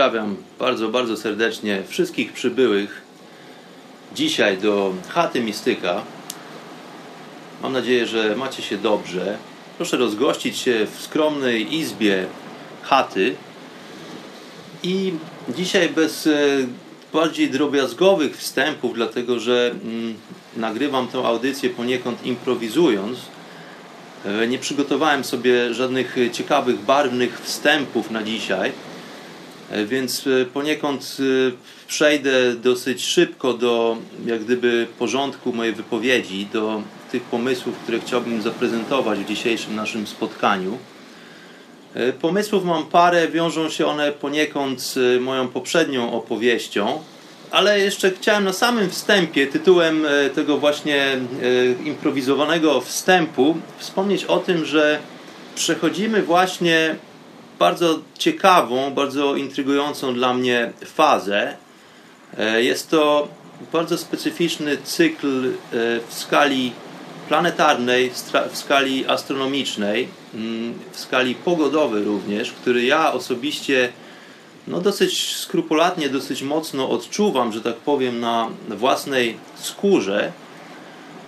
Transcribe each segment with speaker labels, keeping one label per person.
Speaker 1: Pozdrawiam bardzo, bardzo serdecznie wszystkich przybyłych dzisiaj do chaty Mistyka. Mam nadzieję, że macie się dobrze. Proszę rozgościć się w skromnej izbie chaty. I dzisiaj bez e, bardziej drobiazgowych wstępów, dlatego że mm, nagrywam tę audycję poniekąd improwizując. E, nie przygotowałem sobie żadnych ciekawych, barwnych wstępów na dzisiaj, więc poniekąd przejdę dosyć szybko do jak gdyby porządku mojej wypowiedzi, do tych pomysłów, które chciałbym zaprezentować w dzisiejszym naszym spotkaniu. E, pomysłów mam parę, wiążą się one poniekąd z moją poprzednią opowieścią, ale jeszcze chciałem na samym wstępie, tytułem e, tego właśnie e, improwizowanego wstępu, wspomnieć o tym, że przechodzimy właśnie bardzo ciekawą, bardzo intrygującą dla mnie fazę. Jest to bardzo specyficzny cykl w skali planetarnej, w skali astronomicznej, mm, w skali pogodowej również, który ja osobiście no dosyć skrupulatnie, dosyć mocno odczuwam, że tak powiem, na własnej skórze.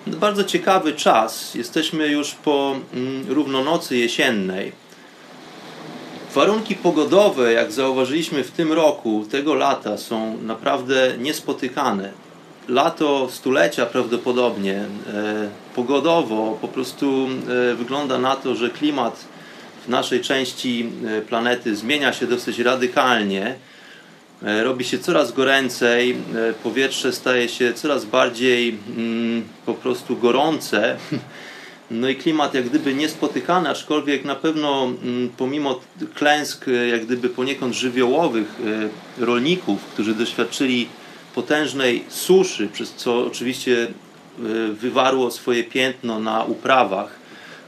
Speaker 1: Bardzo ciekawy czas. Jesteśmy już po mm, równonocy jesiennej. Warunki pogodowe, jak zauważyliśmy w tym roku, tego lata, są naprawdę niespotykane lato stulecia prawdopodobnie, e, pogodowo po prostu e, wygląda na to, że klimat w naszej części e, planety zmienia się dosyć radykalnie. Robi się coraz goręcej, powietrze staje się coraz bardziej mm, po prostu gorące. No i klimat jak gdyby niespotykany, aczkolwiek na pewno mm, pomimo klęsk jak gdyby poniekąd żywiołowych rolników, którzy doświadczyli potężnej suszy, przez co oczywiście e, wywarło swoje piętno na uprawach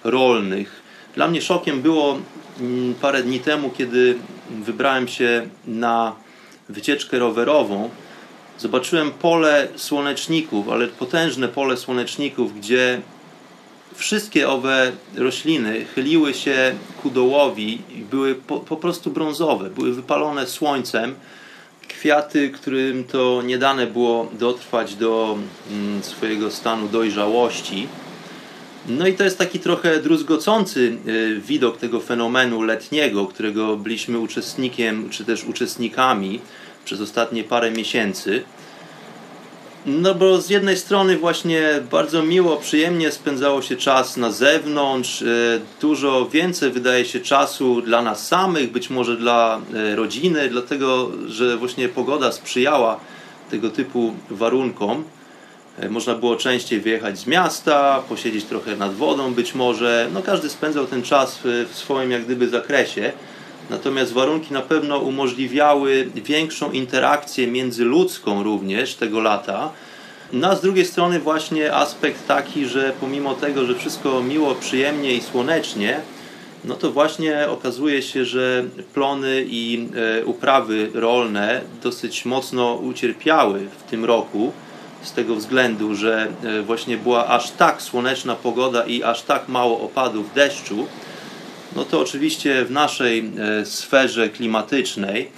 Speaker 1: rolnych. Dla mnie szokiem było mm, parę dni temu, kiedy wybrałem się na wycieczkę rowerową. Zobaczyłem pole słoneczników, ale potężne pole słoneczników, gdzie wszystkie owe rośliny chyliły się ku dołowi i były po, po prostu brązowe, były wypalone słońcem kwiaty, którym to nie dane było dotrwać do mm, swojego stanu dojrzałości. No i to jest taki trochę druzgocący y, widok tego fenomenu letniego, którego byliśmy uczestnikiem, czy też uczestnikami przez ostatnie parę miesięcy. No bo z jednej strony właśnie bardzo miło, przyjemnie spędzało się czas na zewnątrz, e, dużo więcej wydaje się czasu dla nas samych, być może dla e, rodziny, dlatego że właśnie pogoda sprzyjała tego typu warunkom. E, można było częściej wyjechać z miasta, posiedzieć trochę nad wodą być może. No każdy spędzał ten czas w swoim jak gdyby zakresie. Natomiast warunki na pewno umożliwiały większą interakcję międzyludzką również tego lata. No a z drugiej strony właśnie aspekt taki, że pomimo tego, że wszystko miło, przyjemnie i słonecznie, no to właśnie okazuje się, że plony i e, uprawy rolne dosyć mocno ucierpiały w tym roku z tego względu, że e, właśnie była aż tak słoneczna pogoda i aż tak mało opadów deszczu, no to oczywiście w naszej e, sferze klimatycznej.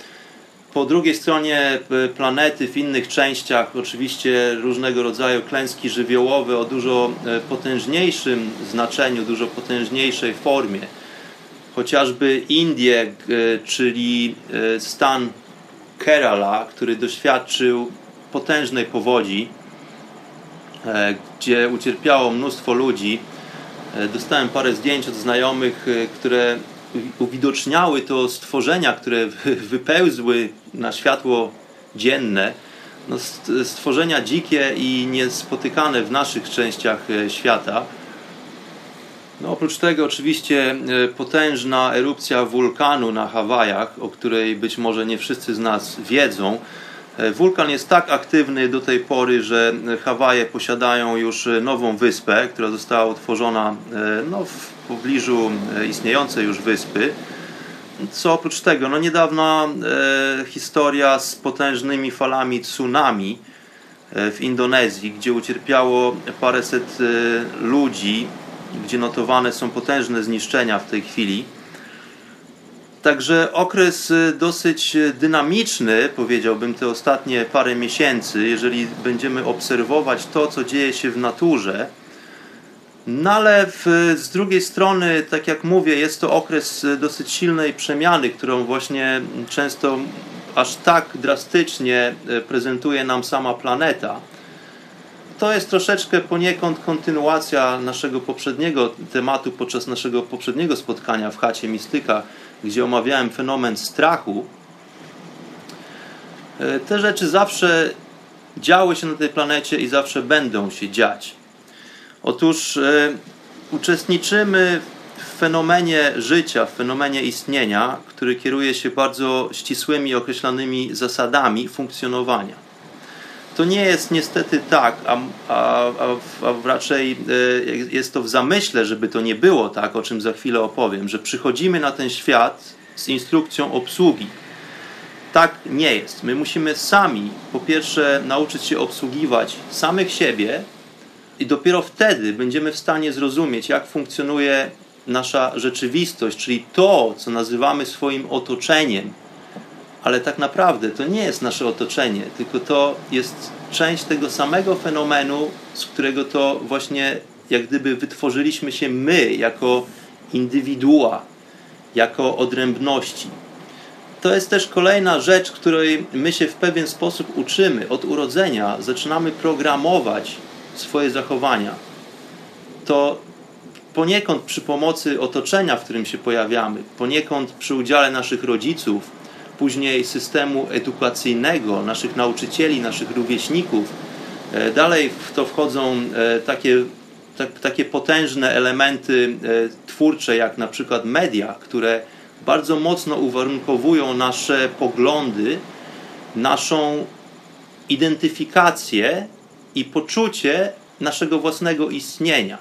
Speaker 1: Po drugiej stronie e, planety, w innych częściach, oczywiście różnego rodzaju klęski żywiołowe o dużo e, potężniejszym znaczeniu, dużo potężniejszej formie. chociażby Indie, czyli stan Kerala, który doświadczył potężnej powodzi, gdzie ucierpiało mnóstwo ludzi. Dostałem parę zdjęć od znajomych, które uwidoczniały to stworzenia, które wypełzły na światło dzienne. No, stworzenia dzikie i niespotykane w naszych częściach świata. No, oprócz tego oczywiście e, potężna erupcja wulkanu na Hawajach, o której być może nie wszyscy z nas wiedzą. E, wulkan jest tak aktywny do tej pory, że Hawaje posiadają już nową wyspę, która została utworzona e, no, w pobliżu istniejącej już wyspy. Co oprócz tego, no niedawna e, historia z potężnymi falami tsunami w Indonezji, gdzie ucierpiało paręset e, ludzi, gdzie notowane są potężne zniszczenia w tej chwili. Także okres y, dosyć dynamiczny, powiedziałbym, te ostatnie parę miesięcy, jeżeli będziemy obserwować to, co dzieje się w naturze. No ale w, z drugiej strony, tak jak mówię, jest to okres dosyć silnej przemiany, którą właśnie często aż tak drastycznie y, prezentuje nam sama planeta to jest troszeczkę poniekąd kontynuacja naszego poprzedniego tematu podczas naszego poprzedniego spotkania w chacie Mistyka, gdzie omawiałem fenomen strachu. E, te rzeczy zawsze działy się na tej planecie i zawsze będą się dziać. Otóż e, uczestniczymy w fenomenie życia, w fenomenie istnienia, który kieruje się bardzo ścisłymi, określonymi zasadami funkcjonowania to nie jest niestety tak, a, a, a, raczej e, jest to w zamyśle, żeby to nie było tak, o czym za chwilę opowiem, że przychodzimy na ten świat z instrukcją obsługi. Tak nie jest. My musimy sami, po pierwsze, nauczyć się obsługiwać samych siebie, i dopiero wtedy będziemy w stanie zrozumieć, jak funkcjonuje nasza rzeczywistość, czyli to, co nazywamy swoim otoczeniem, ale tak naprawdę to nie jest nasze otoczenie, tylko to jest część tego samego fenomenu, z którego to właśnie jak gdyby wytworzyliśmy się my jako indywidua, jako odrębności. To jest też kolejna rzecz, której my się w pewien sposób uczymy. Od urodzenia zaczynamy programować swoje zachowania. To poniekąd przy pomocy otoczenia, w którym się pojawiamy, poniekąd przy udziale naszych rodziców, później systemu edukacyjnego, naszych nauczycieli, naszych rówieśników. E, dalej w to wchodzą e, takie, tak, takie potężne elementy e, twórcze, jak na przykład media, które bardzo mocno uwarunkowują nasze poglądy, naszą identyfikację i poczucie naszego własnego istnienia.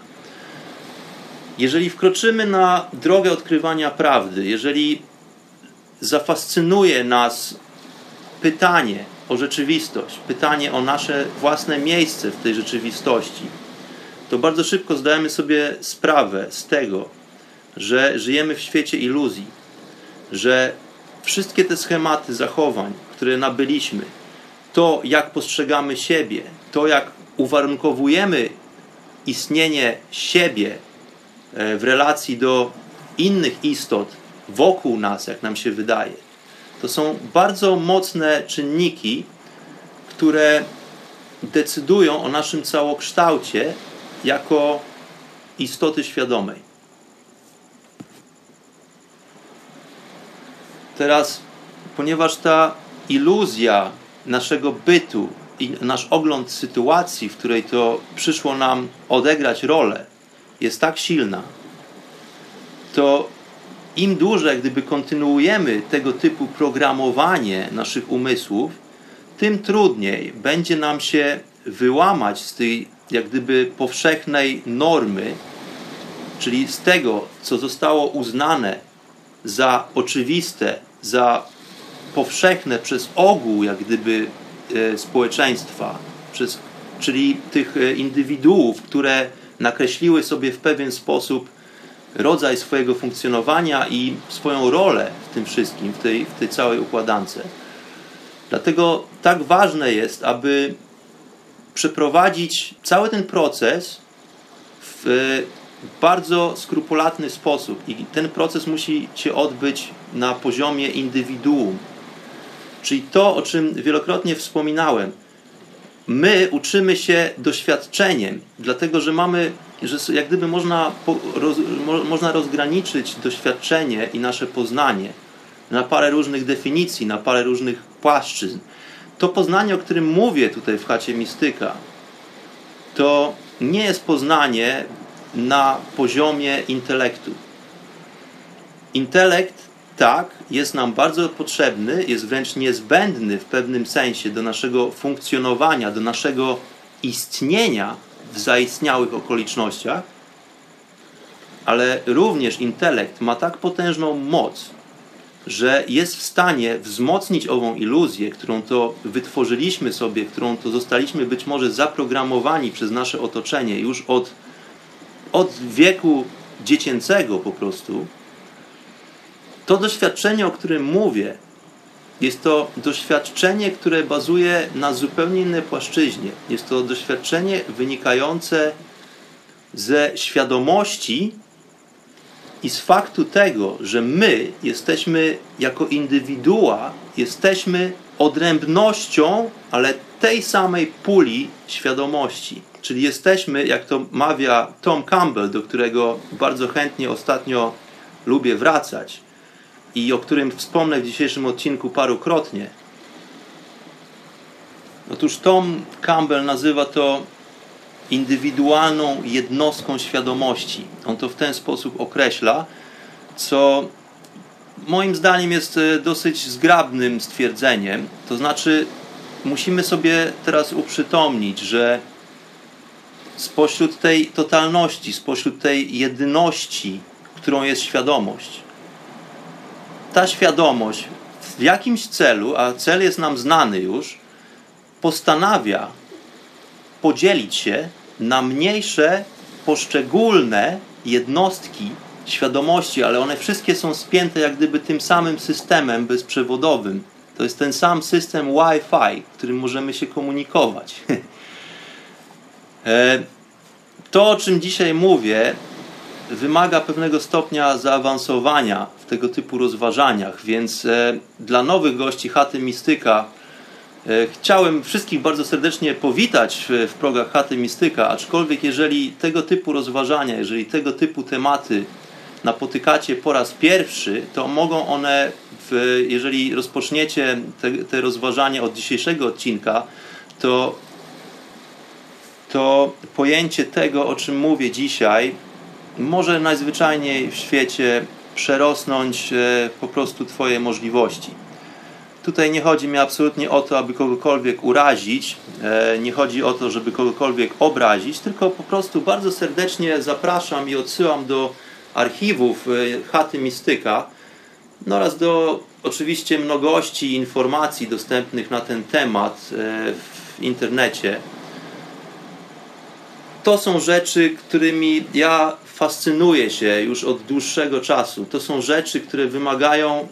Speaker 1: Jeżeli wkroczymy na drogę odkrywania prawdy, jeżeli zafascynuje nas pytanie o rzeczywistość, pytanie o nasze własne miejsce w tej rzeczywistości, to bardzo szybko zdajemy sobie sprawę z tego, że żyjemy w świecie iluzji, że wszystkie te schematy zachowań, które nabyliśmy, to jak postrzegamy siebie, to jak uwarunkowujemy istnienie siebie e, w relacji do innych istot, wokół nas, jak nam się wydaje. To są bardzo mocne czynniki, które decydują o naszym całokształcie jako istoty świadomej. Teraz, ponieważ ta iluzja naszego bytu i nasz ogląd sytuacji, w której to przyszło nam odegrać rolę, jest tak silna, to im dłużej gdyby kontynuujemy tego typu programowanie naszych umysłów, tym trudniej będzie nam się wyłamać z tej jak gdyby powszechnej normy, czyli z tego, co zostało uznane za oczywiste, za powszechne przez ogół jak gdyby e, społeczeństwa, przez, czyli tych e, indywiduów, które nakreśliły sobie w pewien sposób rodzaj swojego funkcjonowania i swoją rolę w tym wszystkim, w tej, w tej całej układance. Dlatego tak ważne jest, aby przeprowadzić cały ten proces w bardzo skrupulatny sposób i ten proces musi się odbyć na poziomie indywiduum. Czyli to, o czym wielokrotnie wspominałem. My uczymy się doświadczeniem, dlatego że mamy, że jak gdyby można, roz, można rozgraniczyć doświadczenie i nasze poznanie na parę różnych definicji, na parę różnych płaszczyzn. To poznanie, o którym mówię tutaj w chacie mistyka, to nie jest poznanie na poziomie intelektu. Intelekt, tak, jest nam bardzo potrzebny, jest wręcz niezbędny w pewnym sensie do naszego funkcjonowania, do naszego istnienia w zaistniałych okolicznościach, ale również intelekt ma tak potężną moc, że jest w stanie wzmocnić ową iluzję, którą to wytworzyliśmy sobie, którą to zostaliśmy być może zaprogramowani przez nasze otoczenie już od, od wieku dziecięcego po prostu. To doświadczenie, o którym mówię, jest to doświadczenie, które bazuje na zupełnie innej płaszczyźnie. Jest to doświadczenie wynikające ze świadomości, i z faktu tego, że my jesteśmy jako indywidua, jesteśmy odrębnością, ale tej samej puli świadomości. Czyli jesteśmy, jak to mawia Tom Campbell, do którego bardzo chętnie ostatnio lubię wracać i o którym wspomnę w dzisiejszym odcinku parukrotnie. Otóż Tom Campbell nazywa to indywidualną jednostką świadomości. On to w ten sposób określa, co moim zdaniem jest e, dosyć zgrabnym stwierdzeniem. To znaczy, musimy sobie teraz uprzytomnić, że spośród tej totalności, spośród tej jedyności, którą jest świadomość, ta świadomość w jakimś celu, a cel jest nam znany już, postanawia podzielić się na mniejsze, poszczególne jednostki świadomości, ale one wszystkie są spięte jak gdyby tym samym systemem bezprzewodowym. To jest ten sam system Wi-Fi, którym możemy się komunikować. E, to, o czym dzisiaj mówię, wymaga pewnego stopnia zaawansowania w tego typu rozważaniach, więc e, dla nowych gości chaty Mistyka E, chciałem wszystkich bardzo serdecznie powitać w, progach Chaty Mistyka, aczkolwiek jeżeli tego typu rozważania, jeżeli tego typu tematy napotykacie po raz pierwszy, to mogą one, w, jeżeli rozpoczniecie te, te rozważania od dzisiejszego odcinka, to, to pojęcie tego, o czym mówię dzisiaj, może najzwyczajniej w świecie przerosnąć e, po prostu Twoje możliwości. Tutaj nie chodzi mi absolutnie o to, aby kogokolwiek urazić, e, nie chodzi o to, żeby kogokolwiek obrazić, tylko po prostu bardzo serdecznie zapraszam i odsyłam do archiwów e, Chaty Mistyka no oraz do oczywiście mnogości informacji dostępnych na ten temat w internecie. To są rzeczy, którymi ja fascynuję się już od dłuższego czasu. To są rzeczy, które wymagają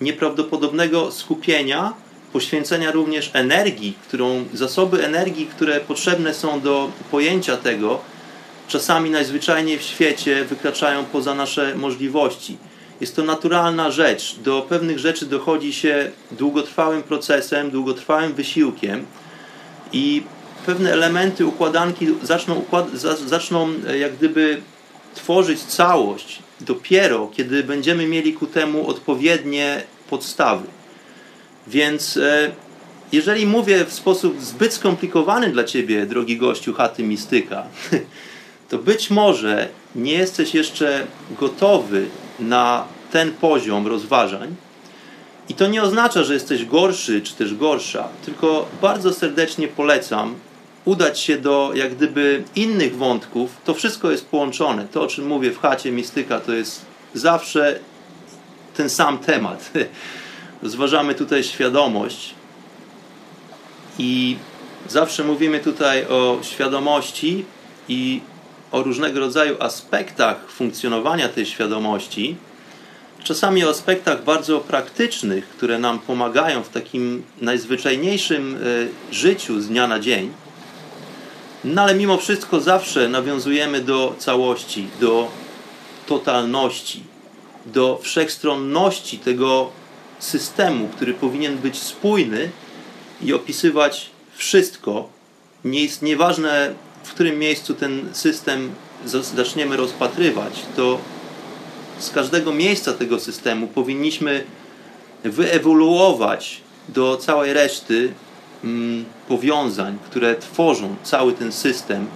Speaker 1: nieprawdopodobnego skupienia, poświęcenia również energii, którą, zasoby energii, które potrzebne są do pojęcia tego, czasami najzwyczajniej w świecie wykraczają poza nasze możliwości. Jest to naturalna rzecz. Do pewnych rzeczy dochodzi się długotrwałym procesem, długotrwałym wysiłkiem i pewne elementy układanki zaczną, układ, zaczną e, jak gdyby tworzyć całość dopiero, kiedy będziemy mieli ku temu odpowiednie podstawy. Więc e, jeżeli mówię w sposób zbyt skomplikowany dla Ciebie, drogi gościu chaty mistyka, to być może nie jesteś jeszcze gotowy na ten poziom rozważań. I to nie oznacza, że jesteś gorszy czy też gorsza, tylko bardzo serdecznie polecam udać się do jak gdyby innych wątków, to wszystko jest połączone. To, o czym mówię w chacie mistyka, to jest zawsze ten sam temat. Zważamy tutaj świadomość i zawsze mówimy tutaj o świadomości i o różnego rodzaju aspektach funkcjonowania tej świadomości, czasami o aspektach bardzo praktycznych, które nam pomagają w takim najzwyczajniejszym e, życiu z dnia na dzień No ale mimo wszystko zawsze nawiązujemy do całości, do totalności, do wszechstronności tego systemu, który powinien być spójny i opisywać wszystko. Nie jest nieważne, w którym miejscu ten system zaczniemy rozpatrywać, to z każdego miejsca tego systemu powinniśmy wyewoluować do całej reszty powiązań, które tworzą cały ten system,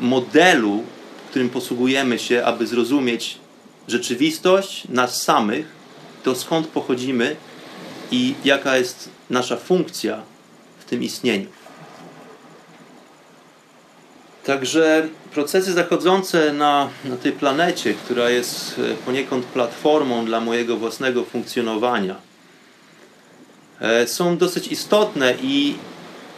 Speaker 1: modelu, którym posługujemy się, aby zrozumieć rzeczywistość, nas samych, to skąd pochodzimy i jaka jest nasza funkcja w tym istnieniu. Także procesy zachodzące na, na tej planecie, która jest e, poniekąd platformą dla mojego własnego funkcjonowania, są dosyć istotne i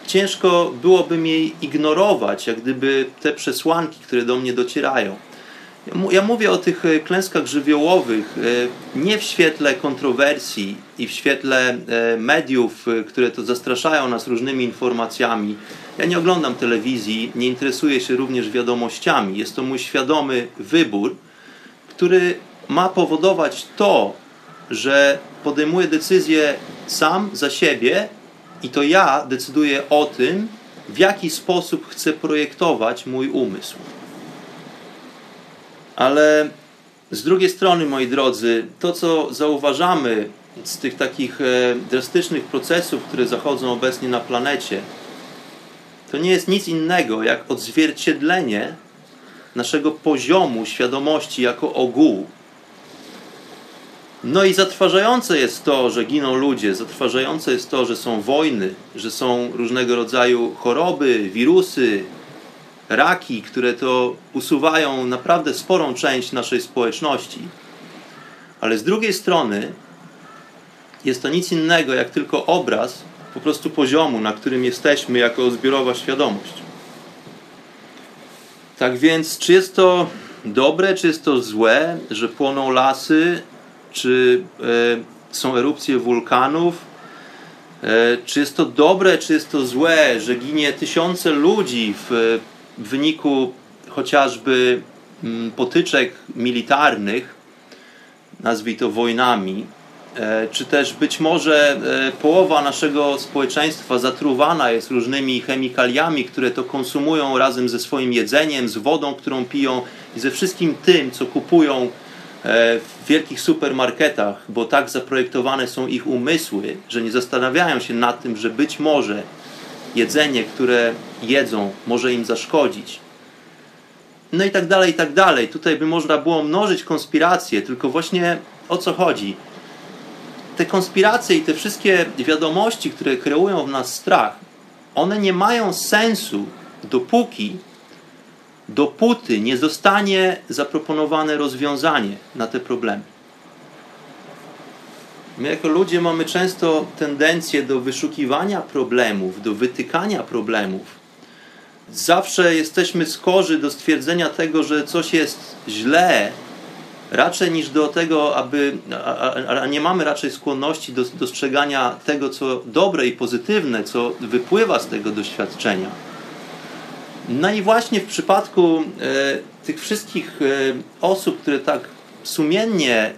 Speaker 1: ciężko byłoby mi ignorować, jak gdyby te przesłanki, które do mnie docierają. Ja mówię o tych e, klęskach żywiołowych nie w świetle kontrowersji i w świetle mediów, które to zastraszają nas różnymi informacjami, ja nie oglądam telewizji, nie interesuję się również wiadomościami. Jest to mój świadomy wybór, który ma powodować to, że podejmuję decyzję sam za siebie i to ja decyduję o tym, w jaki sposób chcę projektować mój umysł. Ale z drugiej strony, moi drodzy, to co zauważamy z tych takich e, drastycznych procesów, które zachodzą obecnie na planecie, to nie jest nic innego jak odzwierciedlenie naszego poziomu świadomości jako ogółu. No i zatrważające jest to, że giną ludzie, zatrważające jest to, że są wojny, że są różnego rodzaju choroby, wirusy, raki, które to usuwają naprawdę sporą część naszej społeczności. Ale z drugiej strony jest to nic innego jak tylko obraz po prostu poziomu, na którym jesteśmy jako zbiorowa świadomość. Tak więc, czy jest to dobre, czy jest to złe, że płoną lasy, czy e, są erupcje wulkanów, e, czy jest to dobre, czy jest to złe, że ginie tysiące ludzi w, wyniku chociażby m, potyczek militarnych, nazwij to wojnami, E, czy też być może połowa naszego społeczeństwa zatruwana jest różnymi chemikaliami, które to konsumują razem ze swoim jedzeniem, z wodą, którą piją i ze wszystkim tym, co kupują w wielkich supermarketach, bo tak zaprojektowane są ich umysły, że nie zastanawiają się nad tym, że być może jedzenie, które jedzą, może im zaszkodzić. No i tak dalej, i tak dalej. Tutaj by można było mnożyć konspiracje, tylko właśnie o co chodzi? te konspiracje i te wszystkie wiadomości, które kreują w nas strach, one nie mają sensu, dopóki, dopóty nie zostanie zaproponowane rozwiązanie na te problemy. My jako ludzie mamy często tendencję do wyszukiwania problemów, do wytykania problemów. Zawsze jesteśmy skorzy do stwierdzenia tego, że coś jest źle, raczej niż do tego, aby, a, a nie mamy raczej skłonności do dostrzegania tego, co dobre i pozytywne, co wypływa z tego doświadczenia. No i właśnie w przypadku e, tych wszystkich e, osób, które tak sumiennie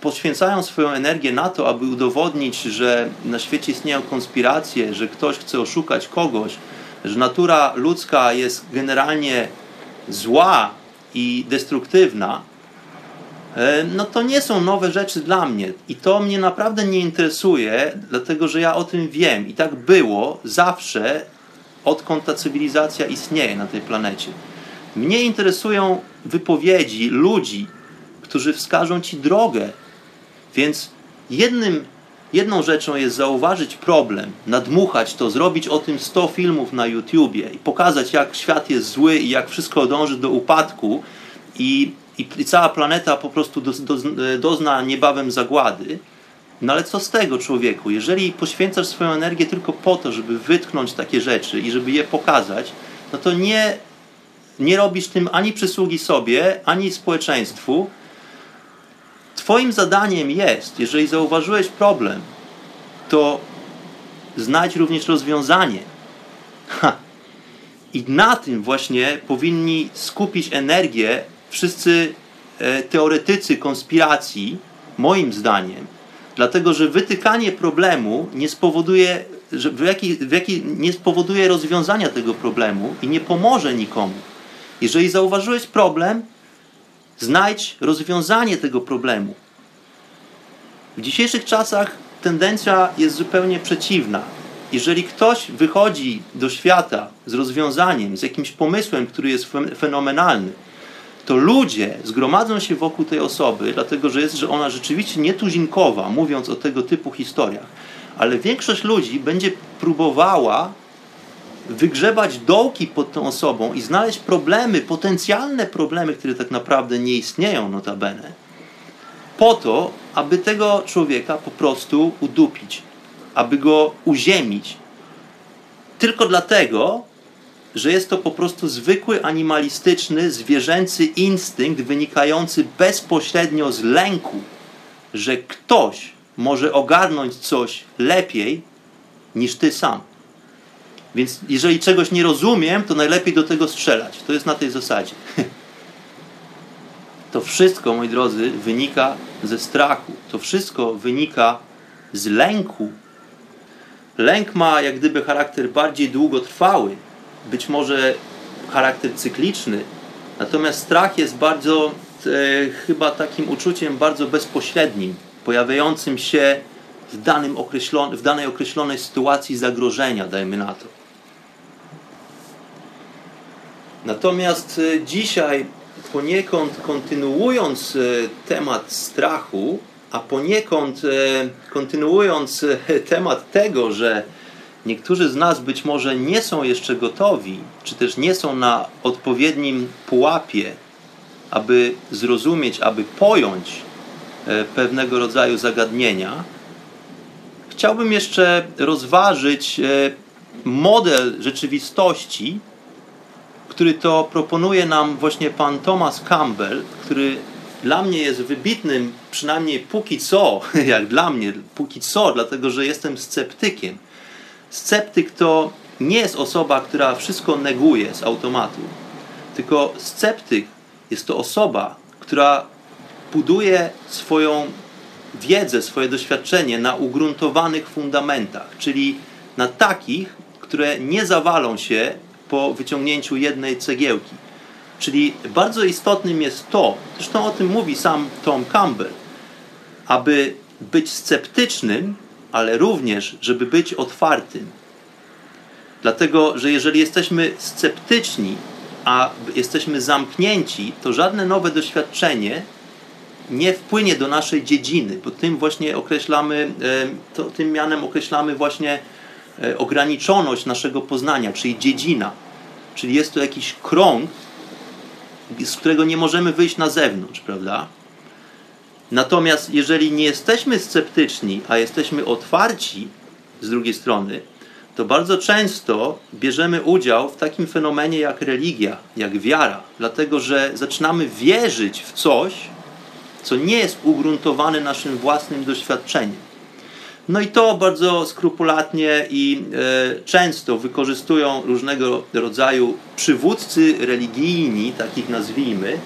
Speaker 1: poświęcają swoją energię na to, aby udowodnić, że na świecie istnieją konspiracje, że ktoś chce oszukać kogoś, że natura ludzka jest generalnie zła i destruktywna, E, no to nie są nowe rzeczy dla mnie. I to mnie naprawdę nie interesuje, dlatego że ja o tym wiem. I tak było zawsze, odkąd ta cywilizacja istnieje na tej planecie. Mnie interesują wypowiedzi ludzi, którzy wskażą ci drogę. Więc jednym, jedną rzeczą jest zauważyć problem, nadmuchać to, zrobić o tym 100 filmów na YouTubie i pokazać, jak świat jest zły i jak wszystko dąży do upadku i i, i cała planeta po prostu do, do, dozna niebawem zagłady. No ale co z tego człowieku? Jeżeli poświęcasz swoją energię tylko po to, żeby wytknąć takie rzeczy i żeby je pokazać, no to nie, nie robisz tym ani przysługi sobie, ani społeczeństwu. Twoim zadaniem jest, jeżeli zauważyłeś problem, to znajdź również rozwiązanie. Ha. I na tym właśnie powinni skupić energię wszyscy e, teoretycy konspiracji, moim zdaniem, dlatego że wytykanie problemu nie spowoduje, że w jaki, w jaki, nie spowoduje rozwiązania tego problemu i nie pomoże nikomu. Jeżeli zauważyłeś problem, znajdź rozwiązanie tego problemu. W dzisiejszych czasach tendencja jest zupełnie przeciwna. Jeżeli ktoś wychodzi do świata z rozwiązaniem, z jakimś pomysłem, który jest fenomenalny, to ludzie zgromadzą się wokół tej osoby, dlatego że jest że ona rzeczywiście nietuzinkowa, mówiąc o tego typu historiach. Ale większość ludzi będzie próbowała wygrzebać dołki pod tą osobą i znaleźć problemy, potencjalne problemy, które tak naprawdę nie istnieją, notabene, po to, aby tego człowieka po prostu udupić, aby go uziemić. Tylko dlatego, że jest to po prostu zwykły animalistyczny, zwierzęcy instynkt wynikający bezpośrednio z lęku, że ktoś może ogarnąć coś lepiej niż ty sam. Więc jeżeli czegoś nie rozumiem, to najlepiej do tego strzelać. To jest na tej zasadzie. To wszystko, moi drodzy, wynika ze strachu. To wszystko wynika z lęku. Lęk ma jak gdyby charakter bardziej długotrwały, być może charakter cykliczny, natomiast strach jest bardzo, e, chyba takim uczuciem bardzo bezpośrednim, pojawiającym się w, danym określon, w danej określonej sytuacji zagrożenia, dajmy na to. Natomiast e, dzisiaj, poniekąd kontynuując e, temat strachu, a poniekąd kontynuując temat tego, że Niektórzy z nas być może nie są jeszcze gotowi, czy też nie są na odpowiednim pułapie, aby zrozumieć, aby pojąć e, pewnego rodzaju zagadnienia. Chciałbym jeszcze rozważyć e, model rzeczywistości, który to proponuje nam właśnie pan Thomas Campbell, który dla mnie jest wybitnym, przynajmniej póki co, jak dla mnie, póki co, dlatego że jestem sceptykiem Sceptyk to nie jest osoba, która wszystko neguje z automatu, tylko sceptyk jest to osoba, która buduje swoją wiedzę, swoje doświadczenie na ugruntowanych fundamentach, czyli na takich, które nie zawalą się po wyciągnięciu jednej cegiełki. Czyli bardzo istotnym jest to, zresztą o tym mówi sam Tom Campbell, aby być sceptycznym ale również, żeby być otwartym. Dlatego, że jeżeli jesteśmy sceptyczni, a jesteśmy zamknięci, to żadne nowe doświadczenie nie wpłynie do naszej dziedziny, bo tym właśnie określamy, e, to, tym mianem określamy właśnie e, ograniczoność naszego poznania, czyli dziedzina. Czyli jest to jakiś krąg, z którego nie możemy wyjść na zewnątrz, prawda? Natomiast jeżeli nie jesteśmy sceptyczni, a jesteśmy otwarci z drugiej strony, to bardzo często bierzemy udział w takim fenomenie jak religia, jak wiara, dlatego że zaczynamy wierzyć w coś, co nie jest ugruntowane naszym własnym doświadczeniem. No i to bardzo skrupulatnie i e, często wykorzystują różnego rodzaju przywódcy religijni, takich nazwijmy,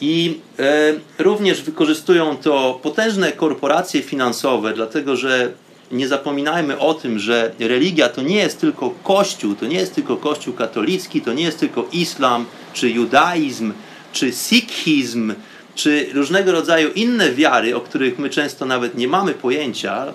Speaker 1: i e, również wykorzystują to potężne korporacje finansowe, dlatego że nie zapominajmy o tym, że religia to nie jest tylko Kościół, to nie jest tylko Kościół katolicki, to nie jest tylko islam, czy judaizm, czy sikhizm, czy różnego rodzaju inne wiary, o których my często nawet nie mamy pojęcia,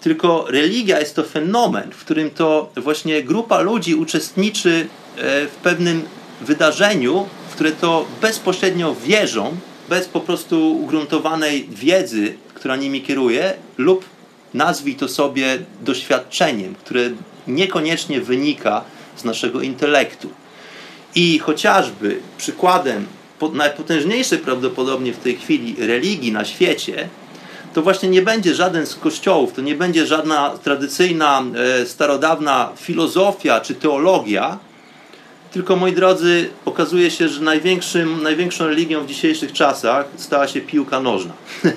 Speaker 1: tylko religia jest to fenomen, w którym to właśnie grupa ludzi uczestniczy e, w pewnym wydarzeniu, które to bezpośrednio wierzą, bez po prostu ugruntowanej wiedzy, która nimi kieruje, lub nazwij to sobie doświadczeniem, które niekoniecznie wynika z naszego intelektu. I chociażby przykładem najpotężniejszej prawdopodobnie w tej chwili religii na świecie, to właśnie nie będzie żaden z kościołów, to nie będzie żadna tradycyjna, e, starodawna filozofia czy teologia, tylko moi drodzy, okazuje się, że największym, największą religią w dzisiejszych czasach stała się piłka nożna.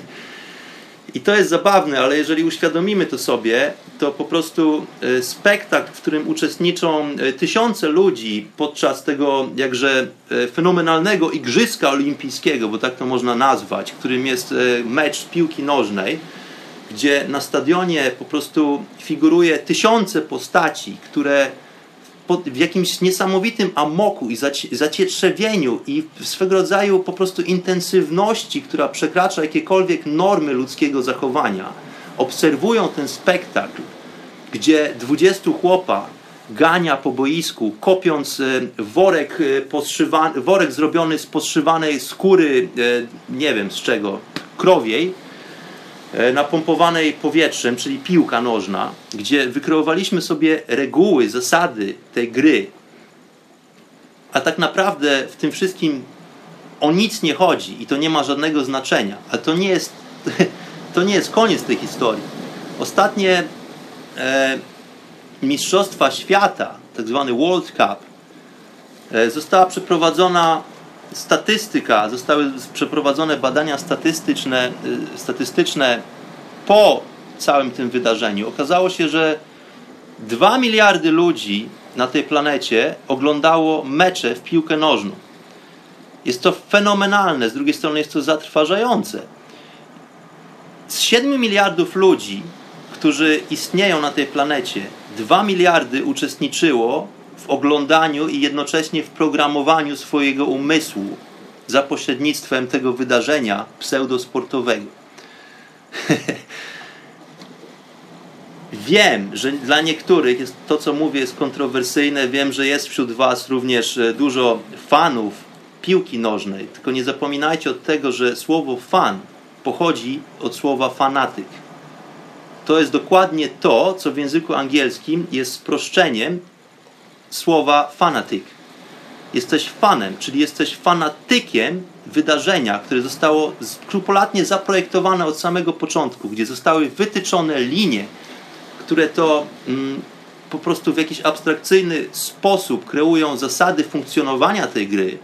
Speaker 1: I to jest zabawne, ale jeżeli uświadomimy to sobie, to po prostu e, spektakl, w którym uczestniczą e, tysiące ludzi podczas tego jakże e, fenomenalnego Igrzyska Olimpijskiego, bo tak to można nazwać, którym jest mecz piłki nożnej, gdzie na stadionie po prostu figuruje tysiące postaci, które w jakimś niesamowitym amoku i zacietrzewieniu i swego rodzaju po prostu intensywności, która przekracza jakiekolwiek normy ludzkiego zachowania, obserwują ten spektakl, gdzie 20 chłopa gania po boisku, kopiąc e, worek, e, worek zrobiony z podszywanej skóry, e, nie wiem z czego, krowiej, napompowanej powietrzem, czyli piłka nożna, gdzie wykreowaliśmy sobie reguły, zasady tej gry. A tak naprawdę w tym wszystkim o nic nie chodzi i to nie ma żadnego znaczenia. Ale to nie jest, to nie jest koniec tej historii. Ostatnie e, Mistrzostwa Świata, tak zwany World Cup, e, została przeprowadzona statystyka, zostały przeprowadzone badania statystyczne, y, statystyczne po całym tym wydarzeniu. Okazało się, że 2 miliardy ludzi na tej planecie oglądało mecze w piłkę nożną. Jest to fenomenalne, z drugiej strony jest to zatrważające. Z 7 miliardów ludzi, którzy istnieją na tej planecie, 2 miliardy uczestniczyło w oglądaniu i jednocześnie w programowaniu swojego umysłu za pośrednictwem tego wydarzenia pseudosportowego. Wiem, że dla niektórych jest to, co mówię, jest kontrowersyjne. Wiem, że jest wśród Was również e, dużo fanów piłki nożnej. Tylko nie zapominajcie od tego, że słowo fan pochodzi od słowa fanatyk. To jest dokładnie to, co w języku angielskim jest sproszczeniem słowa fanatyk. Jesteś fanem, czyli jesteś fanatykiem wydarzenia, które zostało skrupulatnie zaprojektowane od samego początku, gdzie zostały wytyczone linie, które to mm, po prostu w jakiś abstrakcyjny sposób kreują zasady funkcjonowania tej gry.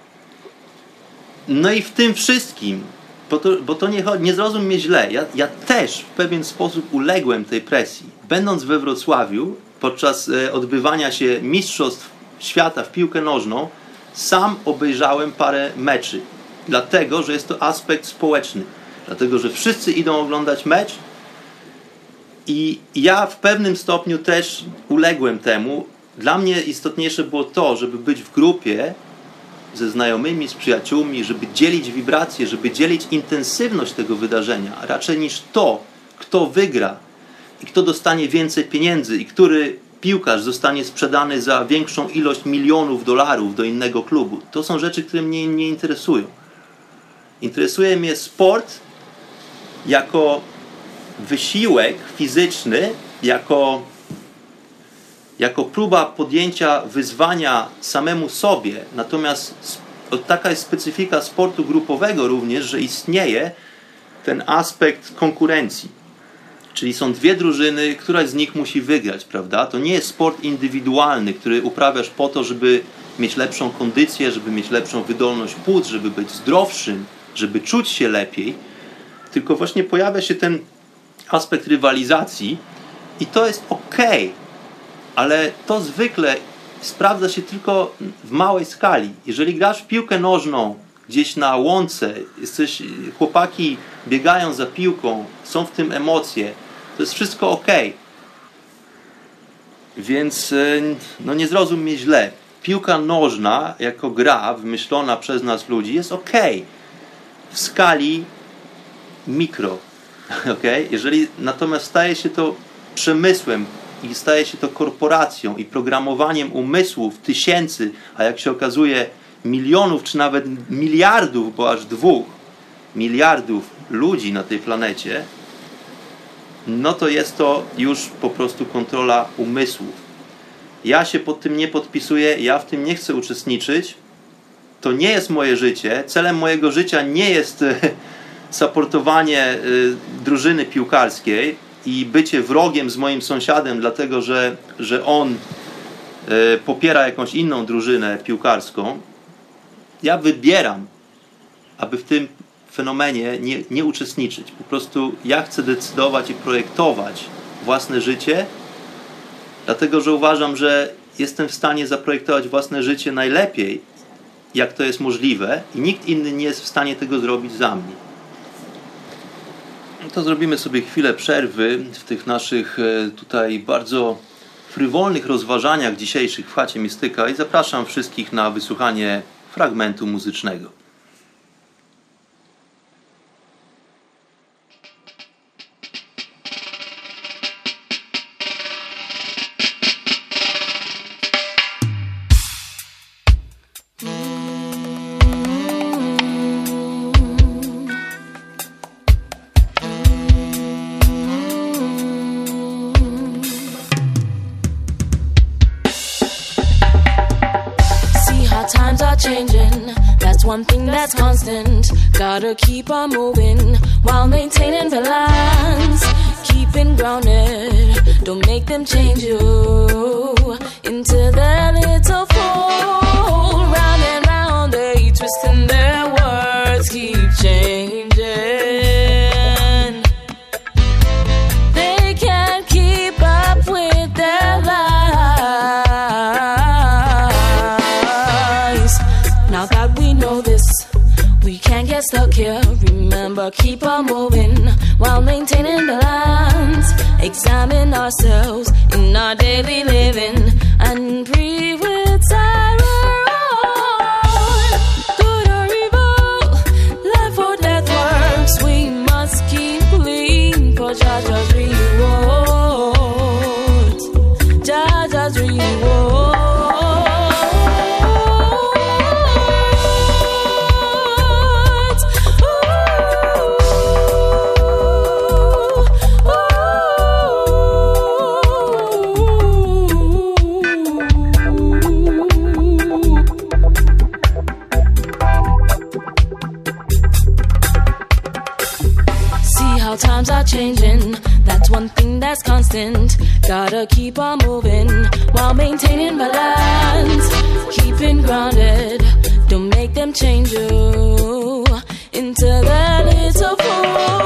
Speaker 1: No i w tym wszystkim, bo to, bo to nie, nie zrozum mnie źle, ja, ja też w pewien sposób uległem tej presji. Będąc we Wrocławiu, podczas e, odbywania się Mistrzostw Świata w piłkę nożną, sam obejrzałem parę meczy. Dlatego, że jest to aspekt społeczny. Dlatego, że wszyscy idą oglądać mecz i ja w pewnym stopniu też uległem temu. Dla mnie istotniejsze było to, żeby być w grupie ze znajomymi, z przyjaciółmi, żeby dzielić wibracje, żeby dzielić intensywność tego wydarzenia, raczej niż to, kto wygra i kto dostanie więcej pieniędzy i który piłkarz zostanie sprzedany za większą ilość milionów dolarów do innego klubu. To są rzeczy, które mnie nie interesują. Interesuje mnie sport jako wysiłek fizyczny, jako, jako próba podjęcia wyzwania samemu sobie. Natomiast taka jest specyfika sportu grupowego również, że istnieje ten aspekt konkurencji. Czyli są dwie drużyny, któraś z nich musi wygrać, prawda? To nie jest sport indywidualny, który uprawiasz po to, żeby mieć lepszą kondycję, żeby mieć lepszą wydolność płuc, żeby być zdrowszym, żeby czuć się lepiej. Tylko właśnie pojawia się ten aspekt rywalizacji i to jest ok, ale to zwykle sprawdza się tylko w małej skali. Jeżeli grasz w piłkę nożną gdzieś na łące, jesteś, chłopaki biegają za piłką, są w tym emocje, to jest wszystko ok. Więc e, no nie zrozum mnie źle. Piłka nożna jako gra wymyślona przez nas ludzi jest ok. W skali mikro. Okay? Jeżeli natomiast staje się to przemysłem i staje się to korporacją i programowaniem umysłów tysięcy, a jak się okazuje milionów czy nawet miliardów, bo aż dwóch miliardów ludzi na tej planecie, no to jest to już po prostu kontrola umysłów. Ja się pod tym nie podpisuję, ja w tym nie chcę uczestniczyć. To nie jest moje życie. Celem mojego życia nie jest supportowanie e, drużyny piłkarskiej i bycie wrogiem z moim sąsiadem, dlatego że, że on e, popiera jakąś inną drużynę piłkarską. Ja wybieram, aby w tym fenomenie nie, nie uczestniczyć. Po prostu ja chcę decydować i projektować własne życie, dlatego że uważam, że jestem w stanie zaprojektować własne życie najlepiej, jak to jest możliwe, i nikt inny nie jest w stanie tego zrobić za mnie. No to zrobimy sobie chwilę przerwy w tych naszych e, tutaj bardzo frywolnych rozważaniach dzisiejszych w chacie Mistyka i zapraszam wszystkich na wysłuchanie fragmentu muzycznego.
Speaker 2: Constant. Gotta keep on moving while maintaining balance. Keeping grounded. Don't make them change you into that little fool.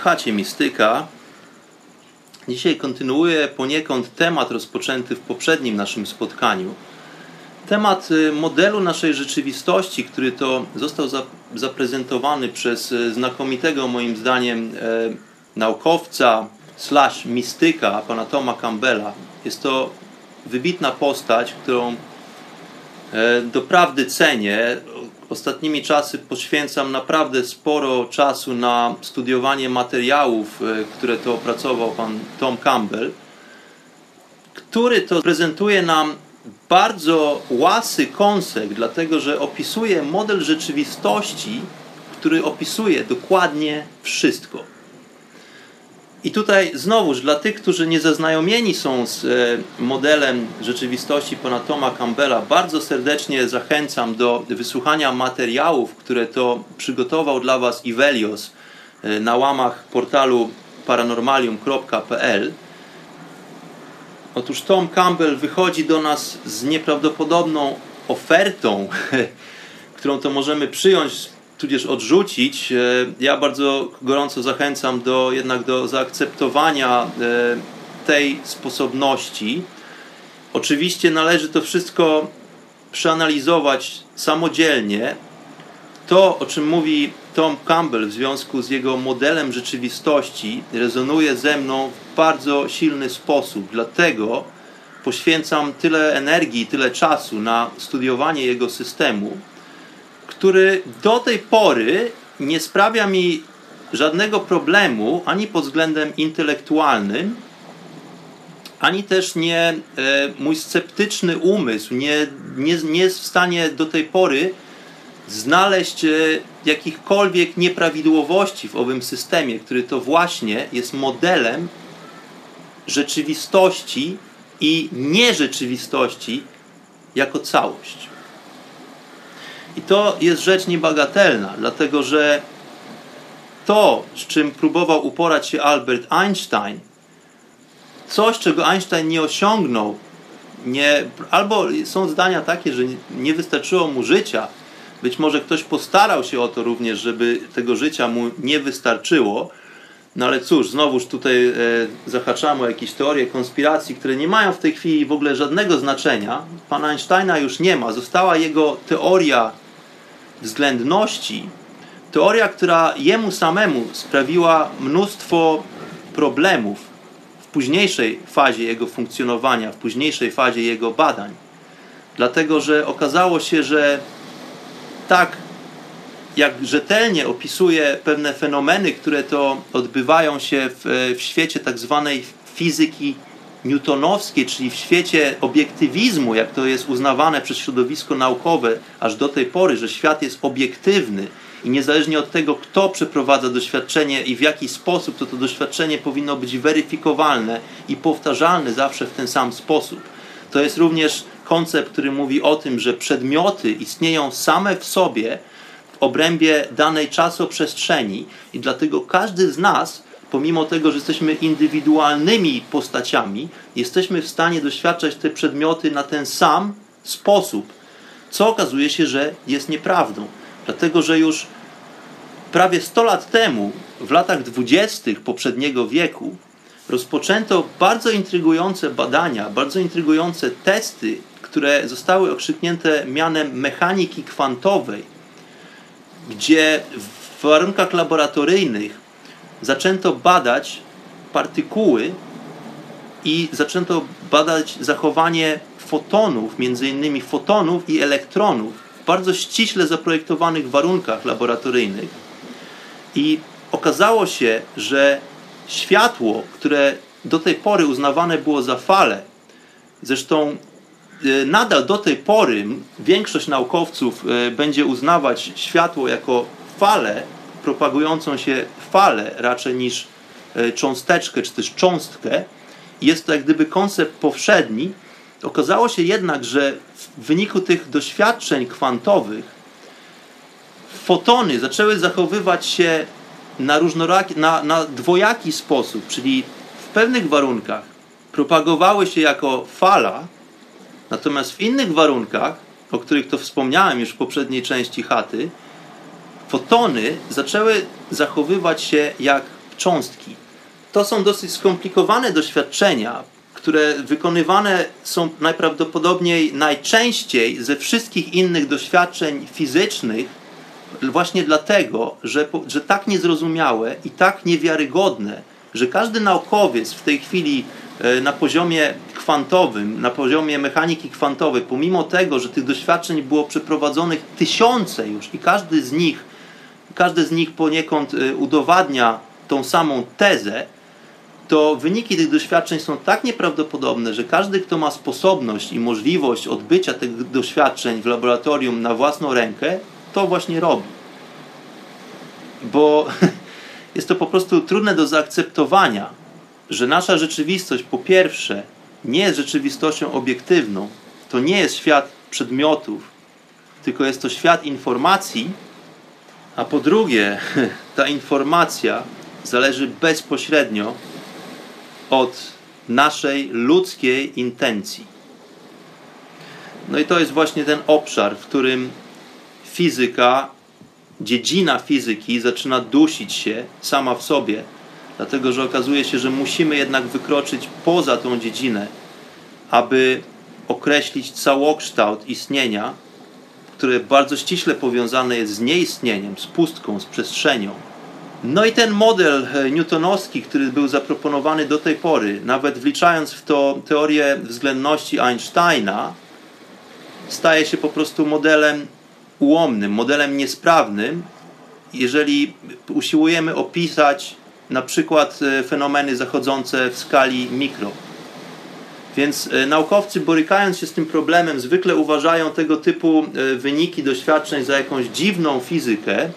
Speaker 1: Chacie Mistyka. Dzisiaj kontynuuję poniekąd temat rozpoczęty w poprzednim naszym spotkaniu. Temat y, modelu naszej rzeczywistości, który to został za, zaprezentowany przez y, znakomitego moim zdaniem e, naukowca slash mistyka, pana Toma Campbella. Jest to wybitna postać, którą doprawdy cenię. Ostatnimi czasy poświęcam naprawdę sporo czasu na studiowanie materiałów, e, które to opracował pan Tom Campbell, który to prezentuje nam bardzo łasy koncept, dlatego że opisuje model rzeczywistości, który opisuje dokładnie wszystko. I tutaj znowuż dla tych, którzy nie zaznajomieni są z e, modelem rzeczywistości pana Toma Campbella, bardzo serdecznie zachęcam do wysłuchania materiałów, które to przygotował dla Was Ivelios e, na łamach portalu paranormalium.pl. Otóż Tom Campbell wychodzi do nas z nieprawdopodobną ofertą, którą to możemy przyjąć tudzież odrzucić. E, ja bardzo gorąco zachęcam do jednak do zaakceptowania e, tej sposobności. Oczywiście należy to wszystko przeanalizować samodzielnie. To, o czym mówi Tom Campbell w związku z jego modelem rzeczywistości, rezonuje ze mną w bardzo silny sposób. Dlatego poświęcam tyle energii, tyle czasu na studiowanie jego systemu który do tej pory nie sprawia mi żadnego problemu ani pod względem intelektualnym, ani też nie e, mój sceptyczny umysł nie, nie, nie jest w stanie do tej pory znaleźć e, jakichkolwiek nieprawidłowości w owym systemie, który to właśnie jest modelem rzeczywistości i nierzeczywistości jako całość. I to jest rzecz niebagatelna, dlatego że to, z czym próbował uporać się Albert Einstein, coś, czego Einstein nie osiągnął, nie, albo są zdania takie, że nie wystarczyło mu życia, być może ktoś postarał się o to również, żeby tego życia mu nie wystarczyło, no ale cóż, znowuż tutaj e, zahaczamy o jakieś teorie konspiracji, które nie mają w tej chwili w ogóle żadnego znaczenia. Pana Einsteina już nie ma. Została jego teoria względności, teoria, która jemu samemu sprawiła mnóstwo problemów w późniejszej fazie jego funkcjonowania, w późniejszej fazie jego badań. Dlatego, że okazało się, że tak jak rzetelnie opisuje pewne fenomeny, które to odbywają się w, w świecie tak zwanej fizyki newtonowskiej, czyli w świecie obiektywizmu, jak to jest uznawane przez środowisko naukowe aż do tej pory, że świat jest obiektywny i niezależnie od tego, kto przeprowadza doświadczenie i w jaki sposób, to to doświadczenie powinno być weryfikowalne i powtarzalne zawsze w ten sam sposób. To jest również koncept, który mówi o tym, że przedmioty istnieją same w sobie w obrębie danej czasoprzestrzeni i dlatego każdy z nas pomimo tego, że jesteśmy indywidualnymi postaciami, jesteśmy w stanie doświadczać te przedmioty na ten sam sposób, co okazuje się, że jest nieprawdą. Dlatego, że już prawie 100 lat temu, w latach dwudziestych poprzedniego wieku, rozpoczęto bardzo intrygujące badania, bardzo intrygujące testy, które zostały okrzyknięte mianem mechaniki kwantowej, gdzie w warunkach laboratoryjnych zaczęto badać partykuły i zaczęto badać zachowanie fotonów, między innymi fotonów i elektronów w bardzo ściśle zaprojektowanych warunkach laboratoryjnych. I okazało się, że światło, które do tej pory uznawane było za falę, zresztą e, nadal do tej pory większość naukowców e, będzie uznawać światło jako falę, propagującą się falę raczej niż e, cząsteczkę czy też cząstkę. Jest to jak gdyby koncept powszedni. Okazało się jednak, że w wyniku tych doświadczeń kwantowych fotony zaczęły zachowywać się na, różnoraki, na, na dwojaki sposób, czyli w pewnych warunkach propagowały się jako fala, natomiast w innych warunkach, o których to wspomniałem już w poprzedniej części chaty, fotony zaczęły zachowywać się jak cząstki. To są dosyć skomplikowane doświadczenia, które wykonywane są najprawdopodobniej najczęściej ze wszystkich innych doświadczeń fizycznych, właśnie dlatego, że, że tak niezrozumiałe i tak niewiarygodne, że każdy naukowiec w tej chwili e, na poziomie kwantowym, na poziomie mechaniki kwantowej, pomimo tego, że tych doświadczeń było przeprowadzonych tysiące już i każdy z nich, każdy z nich poniekąd e, udowadnia tą samą tezę, to wyniki tych doświadczeń są tak nieprawdopodobne, że każdy, kto ma sposobność i możliwość odbycia tych doświadczeń w laboratorium na własną rękę, to właśnie robi. Bo jest to po prostu trudne do zaakceptowania, że nasza rzeczywistość po pierwsze nie jest rzeczywistością obiektywną, to nie jest świat przedmiotów, tylko jest to świat informacji, a po drugie, ta informacja zależy bezpośrednio od naszej ludzkiej intencji. No i to jest właśnie ten obszar, w którym fizyka, dziedzina fizyki zaczyna dusić się sama w sobie, dlatego że okazuje się, że musimy jednak wykroczyć poza tą dziedzinę, aby określić całokształt istnienia, które bardzo ściśle powiązane jest z nieistnieniem, z pustką, z przestrzenią. No i ten model e, newtonowski, który był zaproponowany do tej pory, nawet wliczając w to teorię względności Einsteina, staje się po prostu modelem ułomnym, modelem niesprawnym, jeżeli usiłujemy opisać na przykład e, fenomeny zachodzące w skali mikro. Więc e, naukowcy, borykając się z tym problemem, zwykle uważają tego typu wyniki doświadczeń za jakąś dziwną fizykę,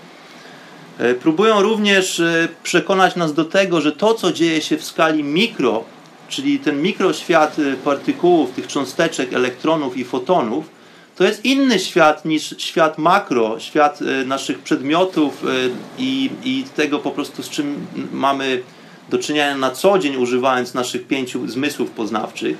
Speaker 1: E, próbują również e, przekonać nas do tego, że to, co dzieje się w skali mikro, czyli ten mikroświat e, partykułów, tych cząsteczek, elektronów i fotonów, to jest inny świat niż świat makro, świat naszych przedmiotów i, i tego po prostu, z czym mamy do czynienia na co dzień, używając naszych pięciu zmysłów poznawczych.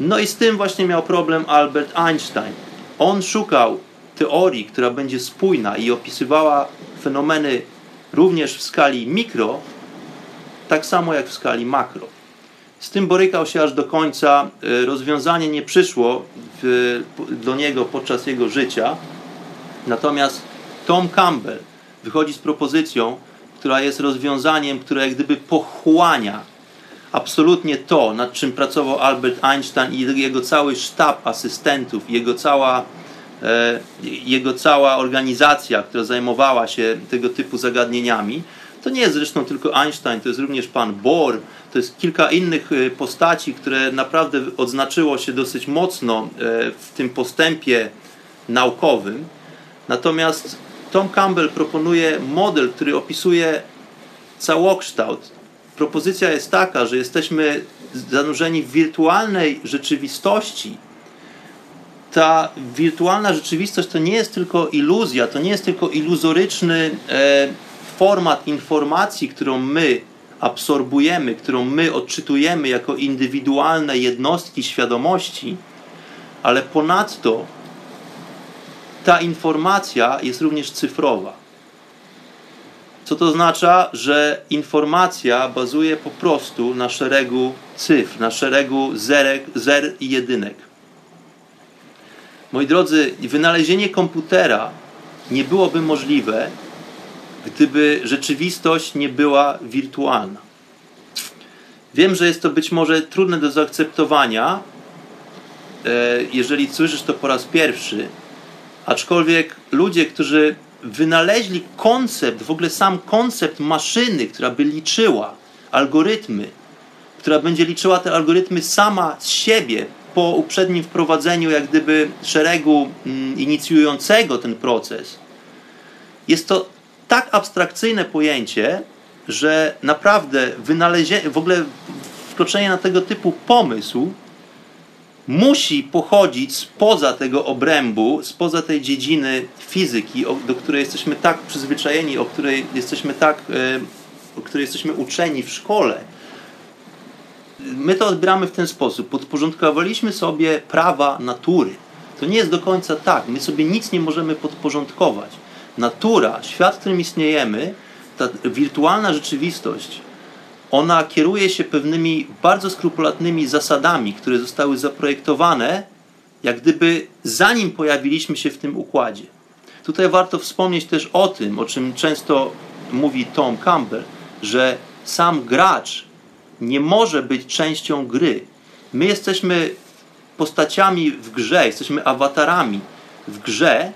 Speaker 1: No i z tym właśnie miał problem Albert Einstein. On szukał teorii, która będzie spójna i opisywała fenomeny również w skali mikro, tak samo jak w skali makro. Z tym borykał się aż do końca. Rozwiązanie nie przyszło w, do niego podczas jego życia. Natomiast Tom Campbell wychodzi z propozycją, która jest rozwiązaniem, które jak gdyby pochłania absolutnie to, nad czym pracował Albert Einstein i jego cały sztab asystentów, jego cała E, jego cała organizacja, która zajmowała się tego typu zagadnieniami, to nie jest zresztą tylko Einstein, to jest również pan Bohr, to jest kilka innych e, postaci, które naprawdę odznaczyło się dosyć mocno e, w tym postępie naukowym. Natomiast Tom Campbell proponuje model, który opisuje całokształt. Propozycja jest taka, że jesteśmy zanurzeni w wirtualnej rzeczywistości, ta wirtualna rzeczywistość to nie jest tylko iluzja, to nie jest tylko iluzoryczny e, format informacji, którą my absorbujemy, którą my odczytujemy jako indywidualne jednostki świadomości, ale ponadto ta informacja jest również cyfrowa. Co to oznacza? Że informacja bazuje po prostu na szeregu cyfr, na szeregu zerek, zer i jedynek. Moi drodzy, wynalezienie komputera nie byłoby możliwe, gdyby rzeczywistość nie była wirtualna. Wiem, że jest to być może trudne do zaakceptowania, e, jeżeli słyszysz to po raz pierwszy, aczkolwiek ludzie, którzy wynaleźli koncept, w ogóle sam koncept maszyny, która by liczyła algorytmy, która będzie liczyła te algorytmy sama z siebie, po uprzednim wprowadzeniu jak gdyby szeregu mm, inicjującego ten proces, jest to tak abstrakcyjne pojęcie, że naprawdę wynalezienie, w ogóle wkroczenie na tego typu pomysł musi pochodzić spoza tego obrębu, spoza tej dziedziny fizyki, do której jesteśmy tak przyzwyczajeni, o której jesteśmy tak, e, o której jesteśmy uczeni w szkole my to odbieramy w ten sposób. Podporządkowaliśmy sobie prawa natury. To nie jest do końca tak. My sobie nic nie możemy podporządkować. natura, świat, w którym istniejemy, ta wirtualna rzeczywistość, ona kieruje się pewnymi bardzo skrupulatnymi zasadami, które zostały zaprojektowane, jak gdyby zanim pojawiliśmy się w tym układzie. Tutaj warto wspomnieć też o tym, o czym często mówi Tom Campbell, że sam gracz nie może być częścią gry. My jesteśmy postaciami w grze, jesteśmy awatarami w grze,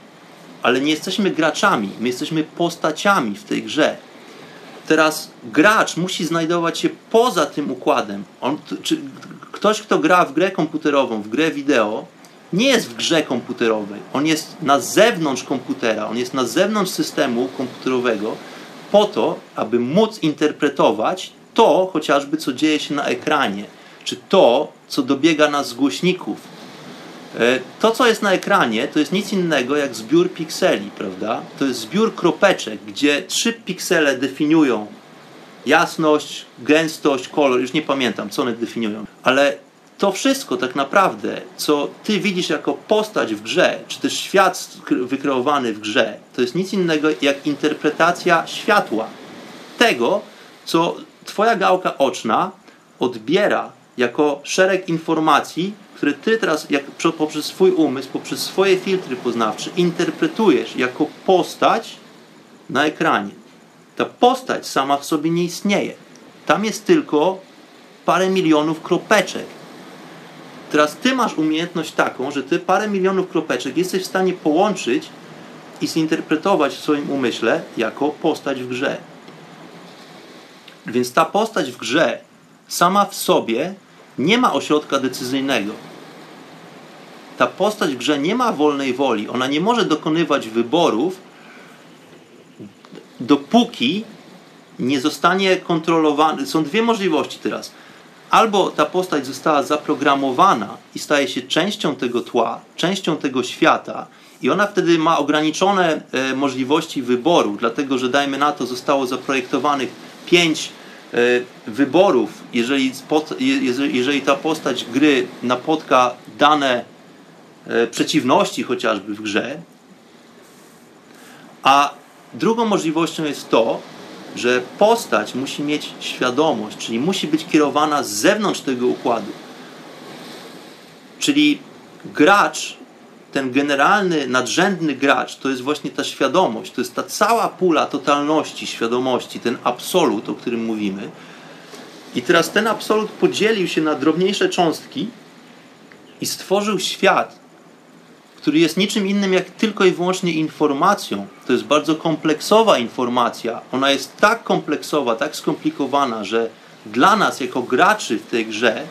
Speaker 1: ale nie jesteśmy graczami, my jesteśmy postaciami w tej grze. Teraz gracz musi znajdować się poza tym układem. On, czy, ktoś, kto gra w grę komputerową, w grę wideo, nie jest w grze komputerowej. On jest na zewnątrz komputera, on jest na zewnątrz systemu komputerowego, po to, aby móc interpretować to chociażby, co dzieje się na ekranie, czy to, co dobiega nas z głośników. E, to, co jest na ekranie, to jest nic innego jak zbiór pikseli, prawda? To jest zbiór kropeczek, gdzie trzy piksele definiują jasność, gęstość, kolor, już nie pamiętam, co one definiują, ale to wszystko tak naprawdę, co ty widzisz jako postać w grze, czy też świat wykreowany w grze, to jest nic innego jak interpretacja światła. Tego, co twoja gałka oczna odbiera jako szereg informacji, które ty teraz jak, poprzez swój umysł, poprzez swoje filtry poznawcze interpretujesz jako postać na ekranie. Ta postać sama w sobie nie istnieje. Tam jest tylko parę milionów kropeczek. Teraz ty masz umiejętność taką, że ty parę milionów kropeczek jesteś w stanie połączyć i zinterpretować w swoim umyśle jako postać w grze. Więc ta postać w grze sama w sobie nie ma ośrodka decyzyjnego. Ta postać w grze nie ma wolnej woli. Ona nie może dokonywać wyborów, dopóki nie zostanie kontrolowana. Są dwie możliwości teraz. Albo ta postać została zaprogramowana i staje się częścią tego tła, częścią tego świata, i ona wtedy ma ograniczone e, możliwości wyboru, dlatego że dajmy na to, zostało zaprojektowanych pięć wyborów, jeżeli, jeżeli ta postać gry napotka dane e, przeciwności chociażby w grze. A drugą możliwością jest to, że postać musi mieć świadomość, czyli musi być kierowana z zewnątrz tego układu. Czyli gracz, ten generalny, nadrzędny gracz, to jest właśnie ta świadomość, to jest ta cała pula totalności świadomości, ten absolut, o którym mówimy. I teraz ten absolut podzielił się na drobniejsze cząstki i stworzył świat, który jest niczym innym jak tylko i wyłącznie informacją. To jest bardzo kompleksowa informacja. Ona jest tak kompleksowa, tak skomplikowana, że dla nas, jako graczy w tej grze,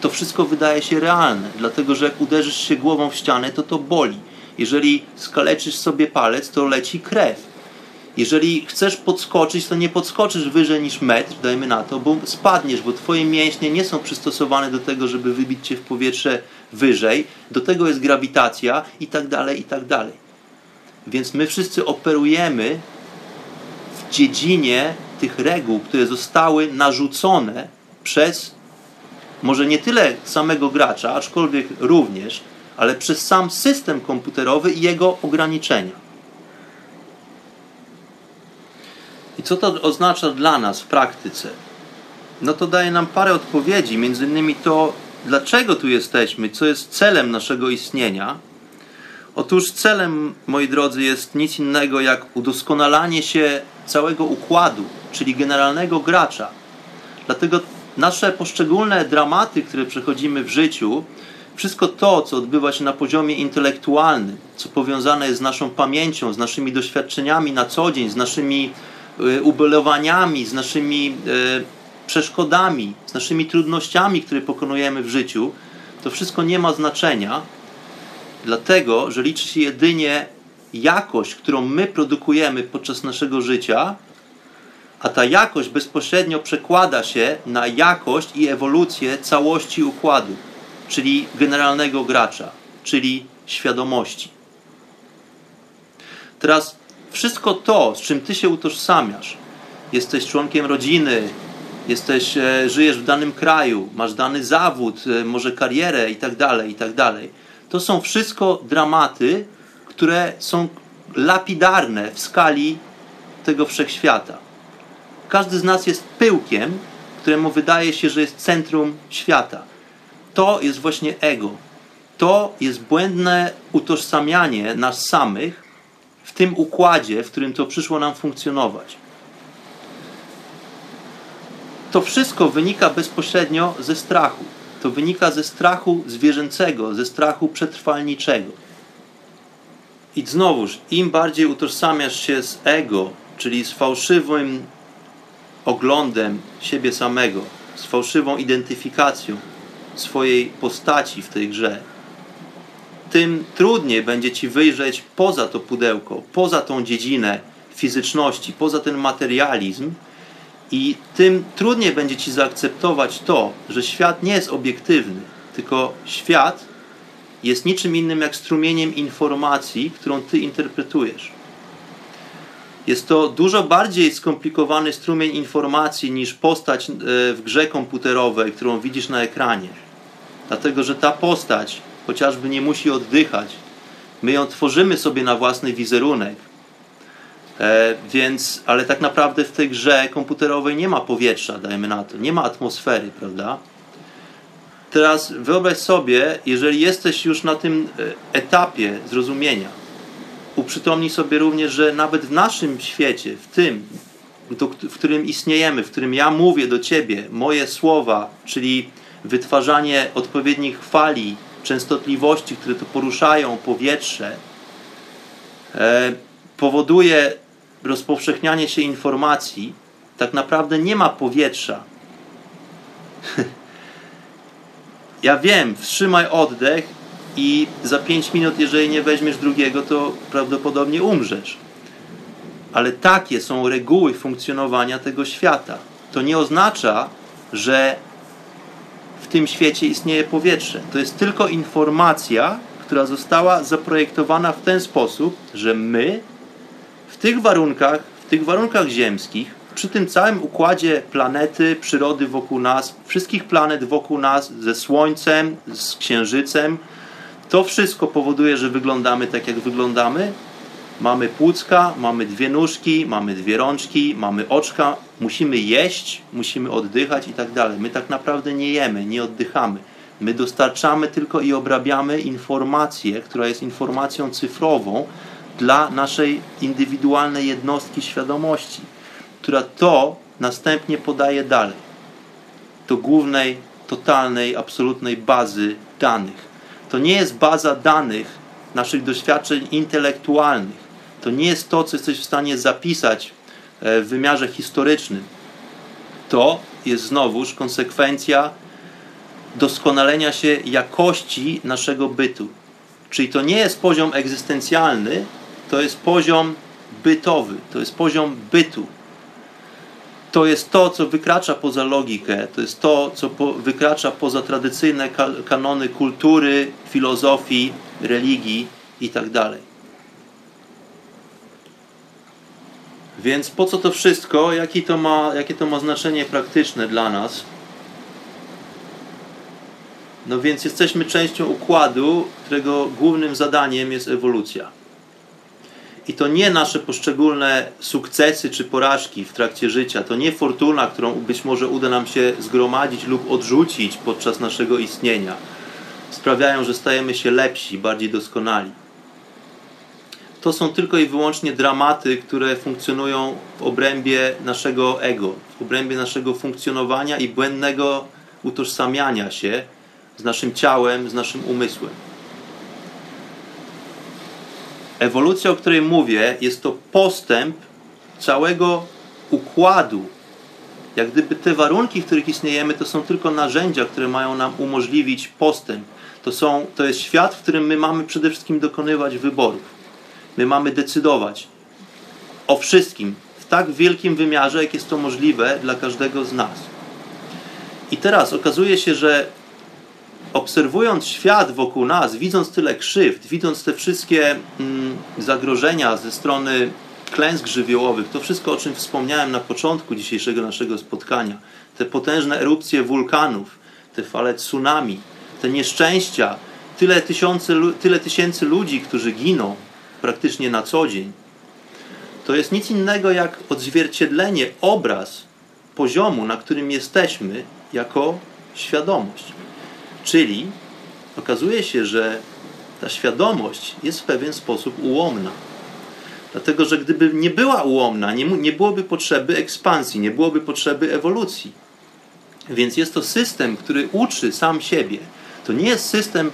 Speaker 1: to wszystko wydaje się realne. Dlatego, że jak uderzysz się głową w ścianę, to to boli. Jeżeli skaleczysz sobie palec, to leci krew. Jeżeli chcesz podskoczyć, to nie podskoczysz wyżej niż metr, dajmy na to, bo spadniesz, bo twoje mięśnie nie są przystosowane do tego, żeby wybić cię w powietrze wyżej. Do tego jest grawitacja i tak dalej, i tak dalej. Więc my wszyscy operujemy w dziedzinie tych reguł, które zostały narzucone przez może nie tyle samego gracza, aczkolwiek również, ale przez sam system komputerowy i jego ograniczenia. I co to oznacza dla nas w praktyce? No to daje nam parę odpowiedzi, między innymi to, dlaczego tu jesteśmy, co jest celem naszego istnienia. Otóż celem, moi drodzy, jest nic innego jak udoskonalanie się całego układu, czyli generalnego gracza. Dlatego nasze poszczególne dramaty, które przechodzimy w życiu, wszystko to, co odbywa się na poziomie intelektualnym, co powiązane jest z naszą pamięcią, z naszymi doświadczeniami na co dzień, z naszymi Y, ubolewaniami, z naszymi y, przeszkodami, z naszymi trudnościami, które pokonujemy w życiu, to wszystko nie ma znaczenia, dlatego że liczy się jedynie jakość, którą my produkujemy podczas naszego życia, a ta jakość bezpośrednio przekłada się na jakość i ewolucję całości układu, czyli generalnego gracza, czyli świadomości. Teraz wszystko to, z czym ty się utożsamiasz, jesteś członkiem rodziny, jesteś, e, żyjesz w danym kraju, masz dany zawód, e, może karierę i tak dalej, i tak. To są wszystko dramaty, które są lapidarne w skali tego wszechświata. Każdy z nas jest pyłkiem, któremu wydaje się, że jest centrum świata. To jest właśnie ego. To jest błędne utożsamianie nas samych w tym układzie, w którym to przyszło nam funkcjonować. To wszystko wynika bezpośrednio ze strachu. To wynika ze strachu zwierzęcego, ze strachu przetrwalniczego. I znowuż, im bardziej utożsamiasz się z ego, czyli z fałszywym oglądem siebie samego, z fałszywą identyfikacją swojej postaci w tej grze, tym trudniej będzie ci wyjrzeć poza to pudełko, poza tą dziedzinę fizyczności, poza ten materializm i tym trudniej będzie ci zaakceptować to, że świat nie jest obiektywny, tylko świat jest niczym innym jak strumieniem informacji, którą ty interpretujesz. Jest to dużo bardziej skomplikowany strumień informacji niż postać e, w grze komputerowej, którą widzisz na ekranie. Dlatego, że ta postać chociażby nie musi oddychać. My ją tworzymy sobie na własny wizerunek. E, więc, ale tak naprawdę w tej grze komputerowej nie ma powietrza, dajmy na to, nie ma atmosfery, prawda? Teraz wyobraź sobie, jeżeli jesteś już na tym e, etapie zrozumienia, uprzytomnij sobie również, że nawet w naszym świecie, w tym, w którym istniejemy, w którym ja mówię do ciebie, moje słowa, czyli wytwarzanie odpowiednich fali, częstotliwości, które to poruszają powietrze, e, powoduje rozpowszechnianie się informacji, tak naprawdę nie ma powietrza. ja wiem, wstrzymaj oddech i za 5 minut, jeżeli nie weźmiesz drugiego, to prawdopodobnie umrzesz. Ale takie są reguły funkcjonowania tego świata. To nie oznacza, że w tym świecie istnieje powietrze. To jest tylko informacja, która została zaprojektowana w ten sposób, że my w tych warunkach, w tych warunkach ziemskich, przy tym całym układzie planety, przyrody wokół nas, wszystkich planet wokół nas, ze Słońcem, z Księżycem, to wszystko powoduje, że wyglądamy tak, jak wyglądamy. Mamy płucka, mamy dwie nóżki, mamy dwie rączki, mamy oczka, musimy jeść, musimy oddychać i tak dalej. My tak naprawdę nie jemy, nie oddychamy. My dostarczamy tylko i obrabiamy informację, która jest informacją cyfrową dla naszej indywidualnej jednostki świadomości, która to następnie podaje dalej do głównej, totalnej, absolutnej bazy danych. To nie jest baza danych naszych doświadczeń intelektualnych. To nie jest to, co jesteś w stanie zapisać e, w wymiarze historycznym. To jest znowuż konsekwencja doskonalenia się jakości naszego bytu. Czyli to nie jest poziom egzystencjalny, to jest poziom bytowy, to jest poziom bytu. To jest to, co wykracza poza logikę, to jest to, co po, wykracza poza tradycyjne kanony kultury, filozofii, religii itd. Tak Więc po co to wszystko? Jakie to ma, jakie to ma znaczenie praktyczne dla nas? No więc jesteśmy częścią układu, którego głównym zadaniem jest ewolucja. I to nie nasze poszczególne sukcesy czy porażki w trakcie życia, to nie fortuna, którą być może uda nam się zgromadzić lub odrzucić podczas naszego istnienia, sprawiają, że stajemy się lepsi, bardziej doskonali. To są tylko i wyłącznie dramaty, które funkcjonują w obrębie naszego ego, w obrębie naszego funkcjonowania i błędnego utożsamiania się z naszym ciałem, z naszym umysłem. Ewolucja, o której mówię, jest to postęp całego układu. Jak gdyby te warunki, w których istniejemy, to są tylko narzędzia, które mają nam umożliwić postęp. To, są, to jest świat, w którym my mamy przede wszystkim dokonywać wyborów. My mamy decydować o wszystkim w tak wielkim wymiarze, jak jest to możliwe dla każdego z nas. I teraz okazuje się, że obserwując świat wokół nas, widząc tyle krzywd, widząc te wszystkie mm, zagrożenia ze strony klęsk żywiołowych, to wszystko, o czym wspomniałem na początku dzisiejszego naszego spotkania, te potężne erupcje wulkanów, te fale tsunami, te nieszczęścia, tyle, tysiące, tyle tysięcy ludzi, którzy giną, praktycznie na co dzień, to jest nic innego jak odzwierciedlenie, obraz poziomu, na którym jesteśmy jako świadomość. Czyli okazuje się, że ta świadomość jest w pewien sposób ułomna. Dlatego, że gdyby nie była ułomna, nie, nie byłoby potrzeby ekspansji, nie byłoby potrzeby ewolucji. Więc jest to system, który uczy sam siebie. To nie jest system,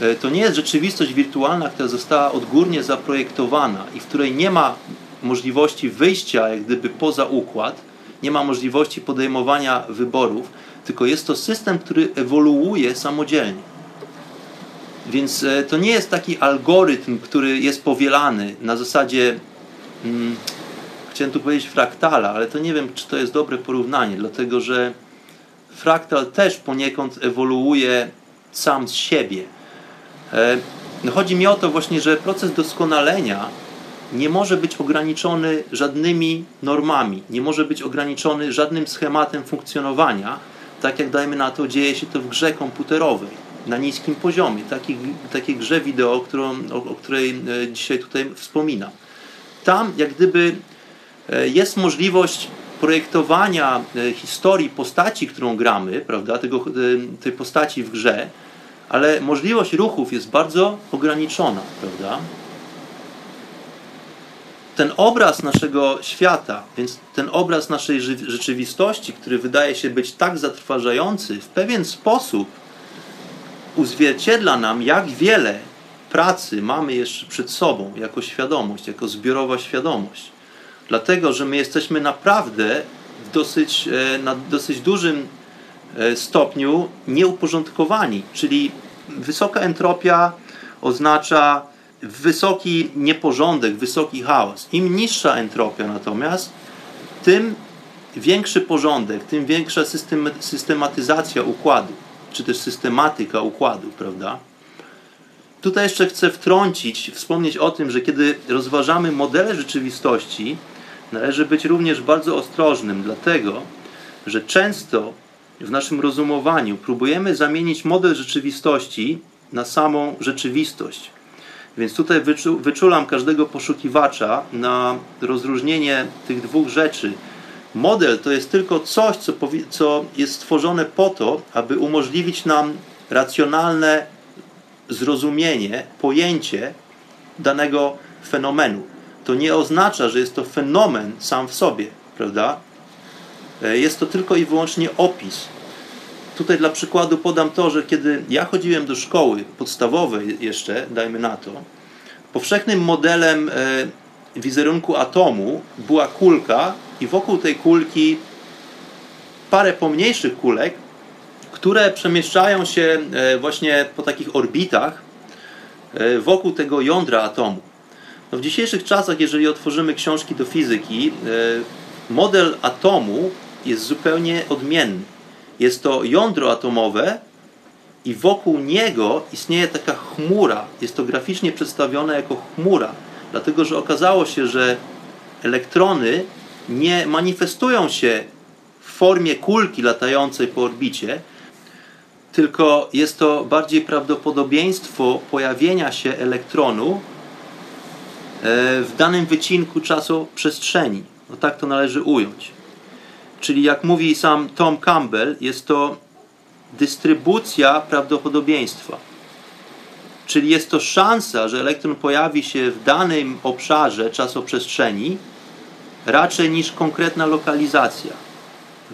Speaker 1: e, to nie jest rzeczywistość wirtualna, która została odgórnie zaprojektowana i w której nie ma możliwości wyjścia jak gdyby poza układ, nie ma możliwości podejmowania wyborów, tylko jest to system, który ewoluuje samodzielnie. Więc e, to nie jest taki algorytm, który jest powielany na zasadzie, hmm, chciałem tu powiedzieć fraktala, ale to nie wiem, czy to jest dobre porównanie, dlatego że fraktal też poniekąd ewoluuje sam z siebie. E, no chodzi mi o to właśnie, że proces doskonalenia nie może być ograniczony żadnymi normami, nie może być ograniczony żadnym schematem funkcjonowania, tak jak dajmy na to dzieje się to w grze komputerowej na niskim poziomie, takiej, takiej grze wideo, którą, o, o której e, dzisiaj tutaj wspominam. Tam jak gdyby e, jest możliwość projektowania e, historii postaci, którą gramy, prawda, tego, tej postaci w grze, ale możliwość ruchów jest bardzo ograniczona, prawda? Ten obraz naszego świata, więc ten obraz naszej rzeczywistości, który wydaje się być tak zatrważający, w pewien sposób uzwierciedla nam, jak wiele pracy mamy jeszcze przed sobą jako świadomość, jako zbiorowa świadomość. Dlatego, że my jesteśmy naprawdę w dosyć, e, na dosyć dużym e, stopniu nieuporządkowani, czyli wysoka entropia oznacza wysoki nieporządek, wysoki chaos. Im niższa entropia natomiast, tym większy porządek, tym większa systematyzacja układu czy też systematyka układów, prawda? Tutaj jeszcze chcę wtrącić, wspomnieć o tym, że kiedy rozważamy modele rzeczywistości, należy być również bardzo ostrożnym, dlatego że często w naszym rozumowaniu próbujemy zamienić model rzeczywistości na samą rzeczywistość. Więc tutaj wyczulam każdego poszukiwacza na rozróżnienie tych dwóch rzeczy Model to jest tylko coś, co, co jest stworzone po to, aby umożliwić nam racjonalne zrozumienie, pojęcie danego fenomenu. To nie oznacza, że jest to fenomen sam w sobie, prawda? E, jest to tylko i wyłącznie opis. Tutaj dla przykładu podam to, że kiedy ja chodziłem do szkoły podstawowej jeszcze, dajmy na to, powszechnym modelem e, wizerunku atomu była kulka, i wokół tej kulki parę pomniejszych kulek, które przemieszczają się e, właśnie po takich orbitach e, wokół tego jądra atomu. No w dzisiejszych czasach, jeżeli otworzymy książki do fizyki, model atomu jest zupełnie odmienny. Jest to jądro atomowe i wokół niego istnieje taka chmura. Jest to graficznie przedstawione jako chmura, dlatego że okazało się, że elektrony nie manifestują się w formie kulki latającej po orbicie, tylko jest to bardziej prawdopodobieństwo pojawienia się elektronu e, w danym wycinku czasu przestrzeni. No tak to należy ująć. Czyli jak mówi sam Tom Campbell, jest to dystrybucja prawdopodobieństwa. Czyli jest to szansa, że elektron pojawi się w danym obszarze czasoprzestrzeni, raczej niż konkretna lokalizacja.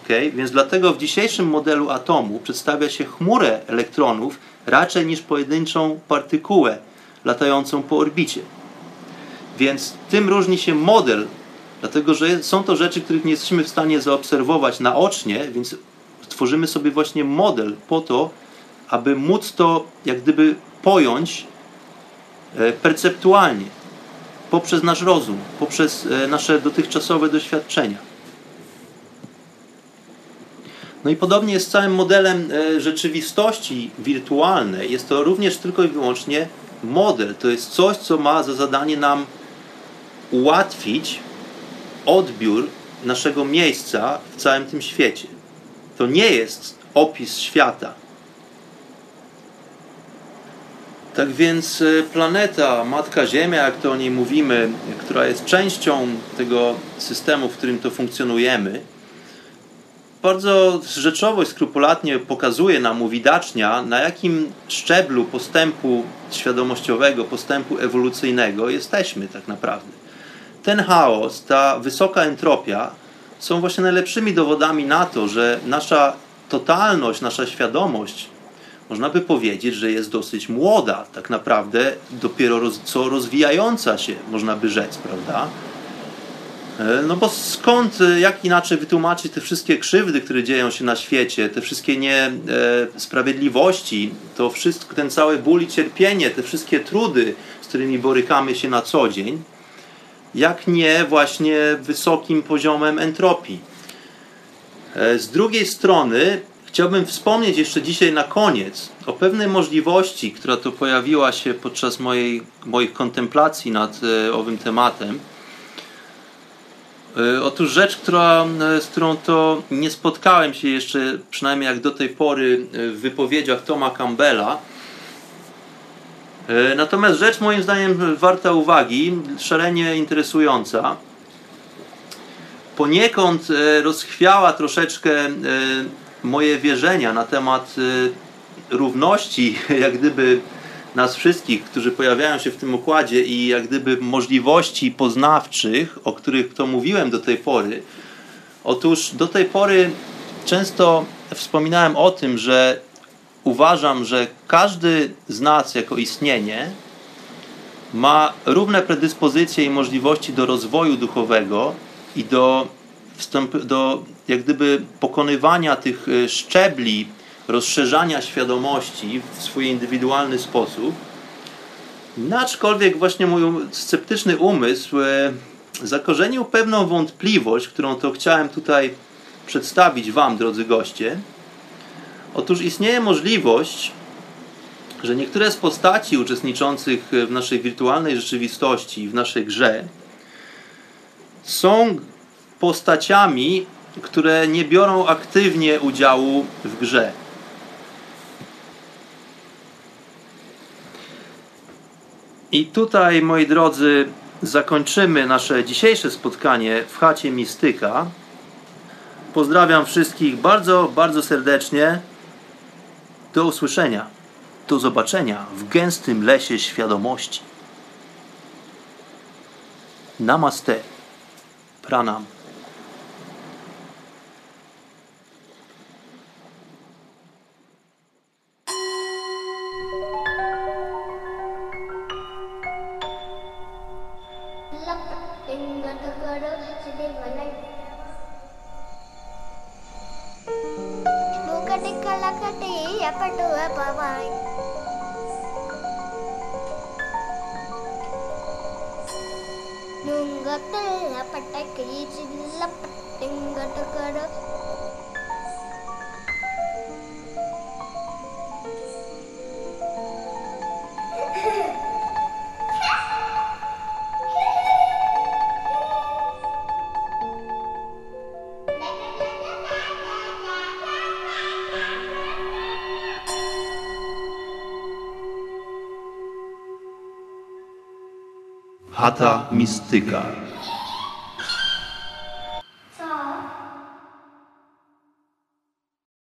Speaker 1: Okay? Więc dlatego w dzisiejszym modelu atomu przedstawia się chmurę elektronów raczej niż pojedynczą partykułę latającą po orbicie. Więc tym różni się model, dlatego że są to rzeczy, których nie jesteśmy w stanie zaobserwować naocznie, więc tworzymy sobie właśnie model po to, aby móc to jak gdyby pojąć e, perceptualnie poprzez nasz rozum, poprzez e, nasze dotychczasowe doświadczenia. No i podobnie jest z całym modelem e, rzeczywistości wirtualnej. Jest to również tylko i wyłącznie model. To jest coś, co ma za zadanie nam ułatwić odbiór naszego miejsca w całym tym świecie. To nie jest opis świata. Tak więc e, planeta, Matka Ziemia, jak to o niej mówimy, która jest częścią tego systemu, w którym to funkcjonujemy, bardzo rzeczowo i skrupulatnie pokazuje nam, uwidacznia, na jakim szczeblu postępu świadomościowego, postępu ewolucyjnego jesteśmy tak naprawdę. Ten chaos, ta wysoka entropia są właśnie najlepszymi dowodami na to, że nasza totalność, nasza świadomość, można by powiedzieć, że jest dosyć młoda, tak naprawdę dopiero roz, co rozwijająca się, można by rzec, prawda? E, no bo skąd, e, jak inaczej wytłumaczyć te wszystkie krzywdy, które dzieją się na świecie, te wszystkie niesprawiedliwości, to wszystko, ten cały ból i cierpienie, te wszystkie trudy, z którymi borykamy się na co dzień, jak nie właśnie wysokim poziomem entropii. E, z drugiej strony chciałbym wspomnieć jeszcze dzisiaj na koniec o pewnej możliwości, która to pojawiła się podczas mojej, moich kontemplacji nad owym tematem. E, otóż rzecz, która, e, z którą to nie spotkałem się jeszcze, przynajmniej jak do tej pory, e, w wypowiedziach Toma Campbella. Natomiast rzecz moim zdaniem warta uwagi, szalenie interesująca. Poniekąd rozchwiała troszeczkę moje wierzenia na temat równości, jak gdyby nas wszystkich, którzy pojawiają się w tym układzie i jak gdyby możliwości poznawczych, o których to mówiłem do tej pory. Otóż do tej pory często wspominałem o tym, że uważam, że każdy z nas jako istnienie ma równe predyspozycje i możliwości do rozwoju duchowego i do, wstęp, do jak gdyby pokonywania tych e, szczebli rozszerzania świadomości w swój indywidualny sposób. Aczkolwiek właśnie mój um, sceptyczny umysł e, zakorzenił pewną wątpliwość, którą to chciałem tutaj przedstawić Wam, drodzy goście. Otóż istnieje możliwość, że niektóre z postaci uczestniczących w naszej wirtualnej rzeczywistości, w naszej grze, są postaciami, które nie biorą aktywnie udziału w grze. I tutaj, moi drodzy, zakończymy nasze dzisiejsze spotkanie w chacie Mistyka. Pozdrawiam wszystkich bardzo, bardzo serdecznie. Do usłyszenia. Do zobaczenia w gęstym lesie świadomości. Namaste. Pranam. Mistyka.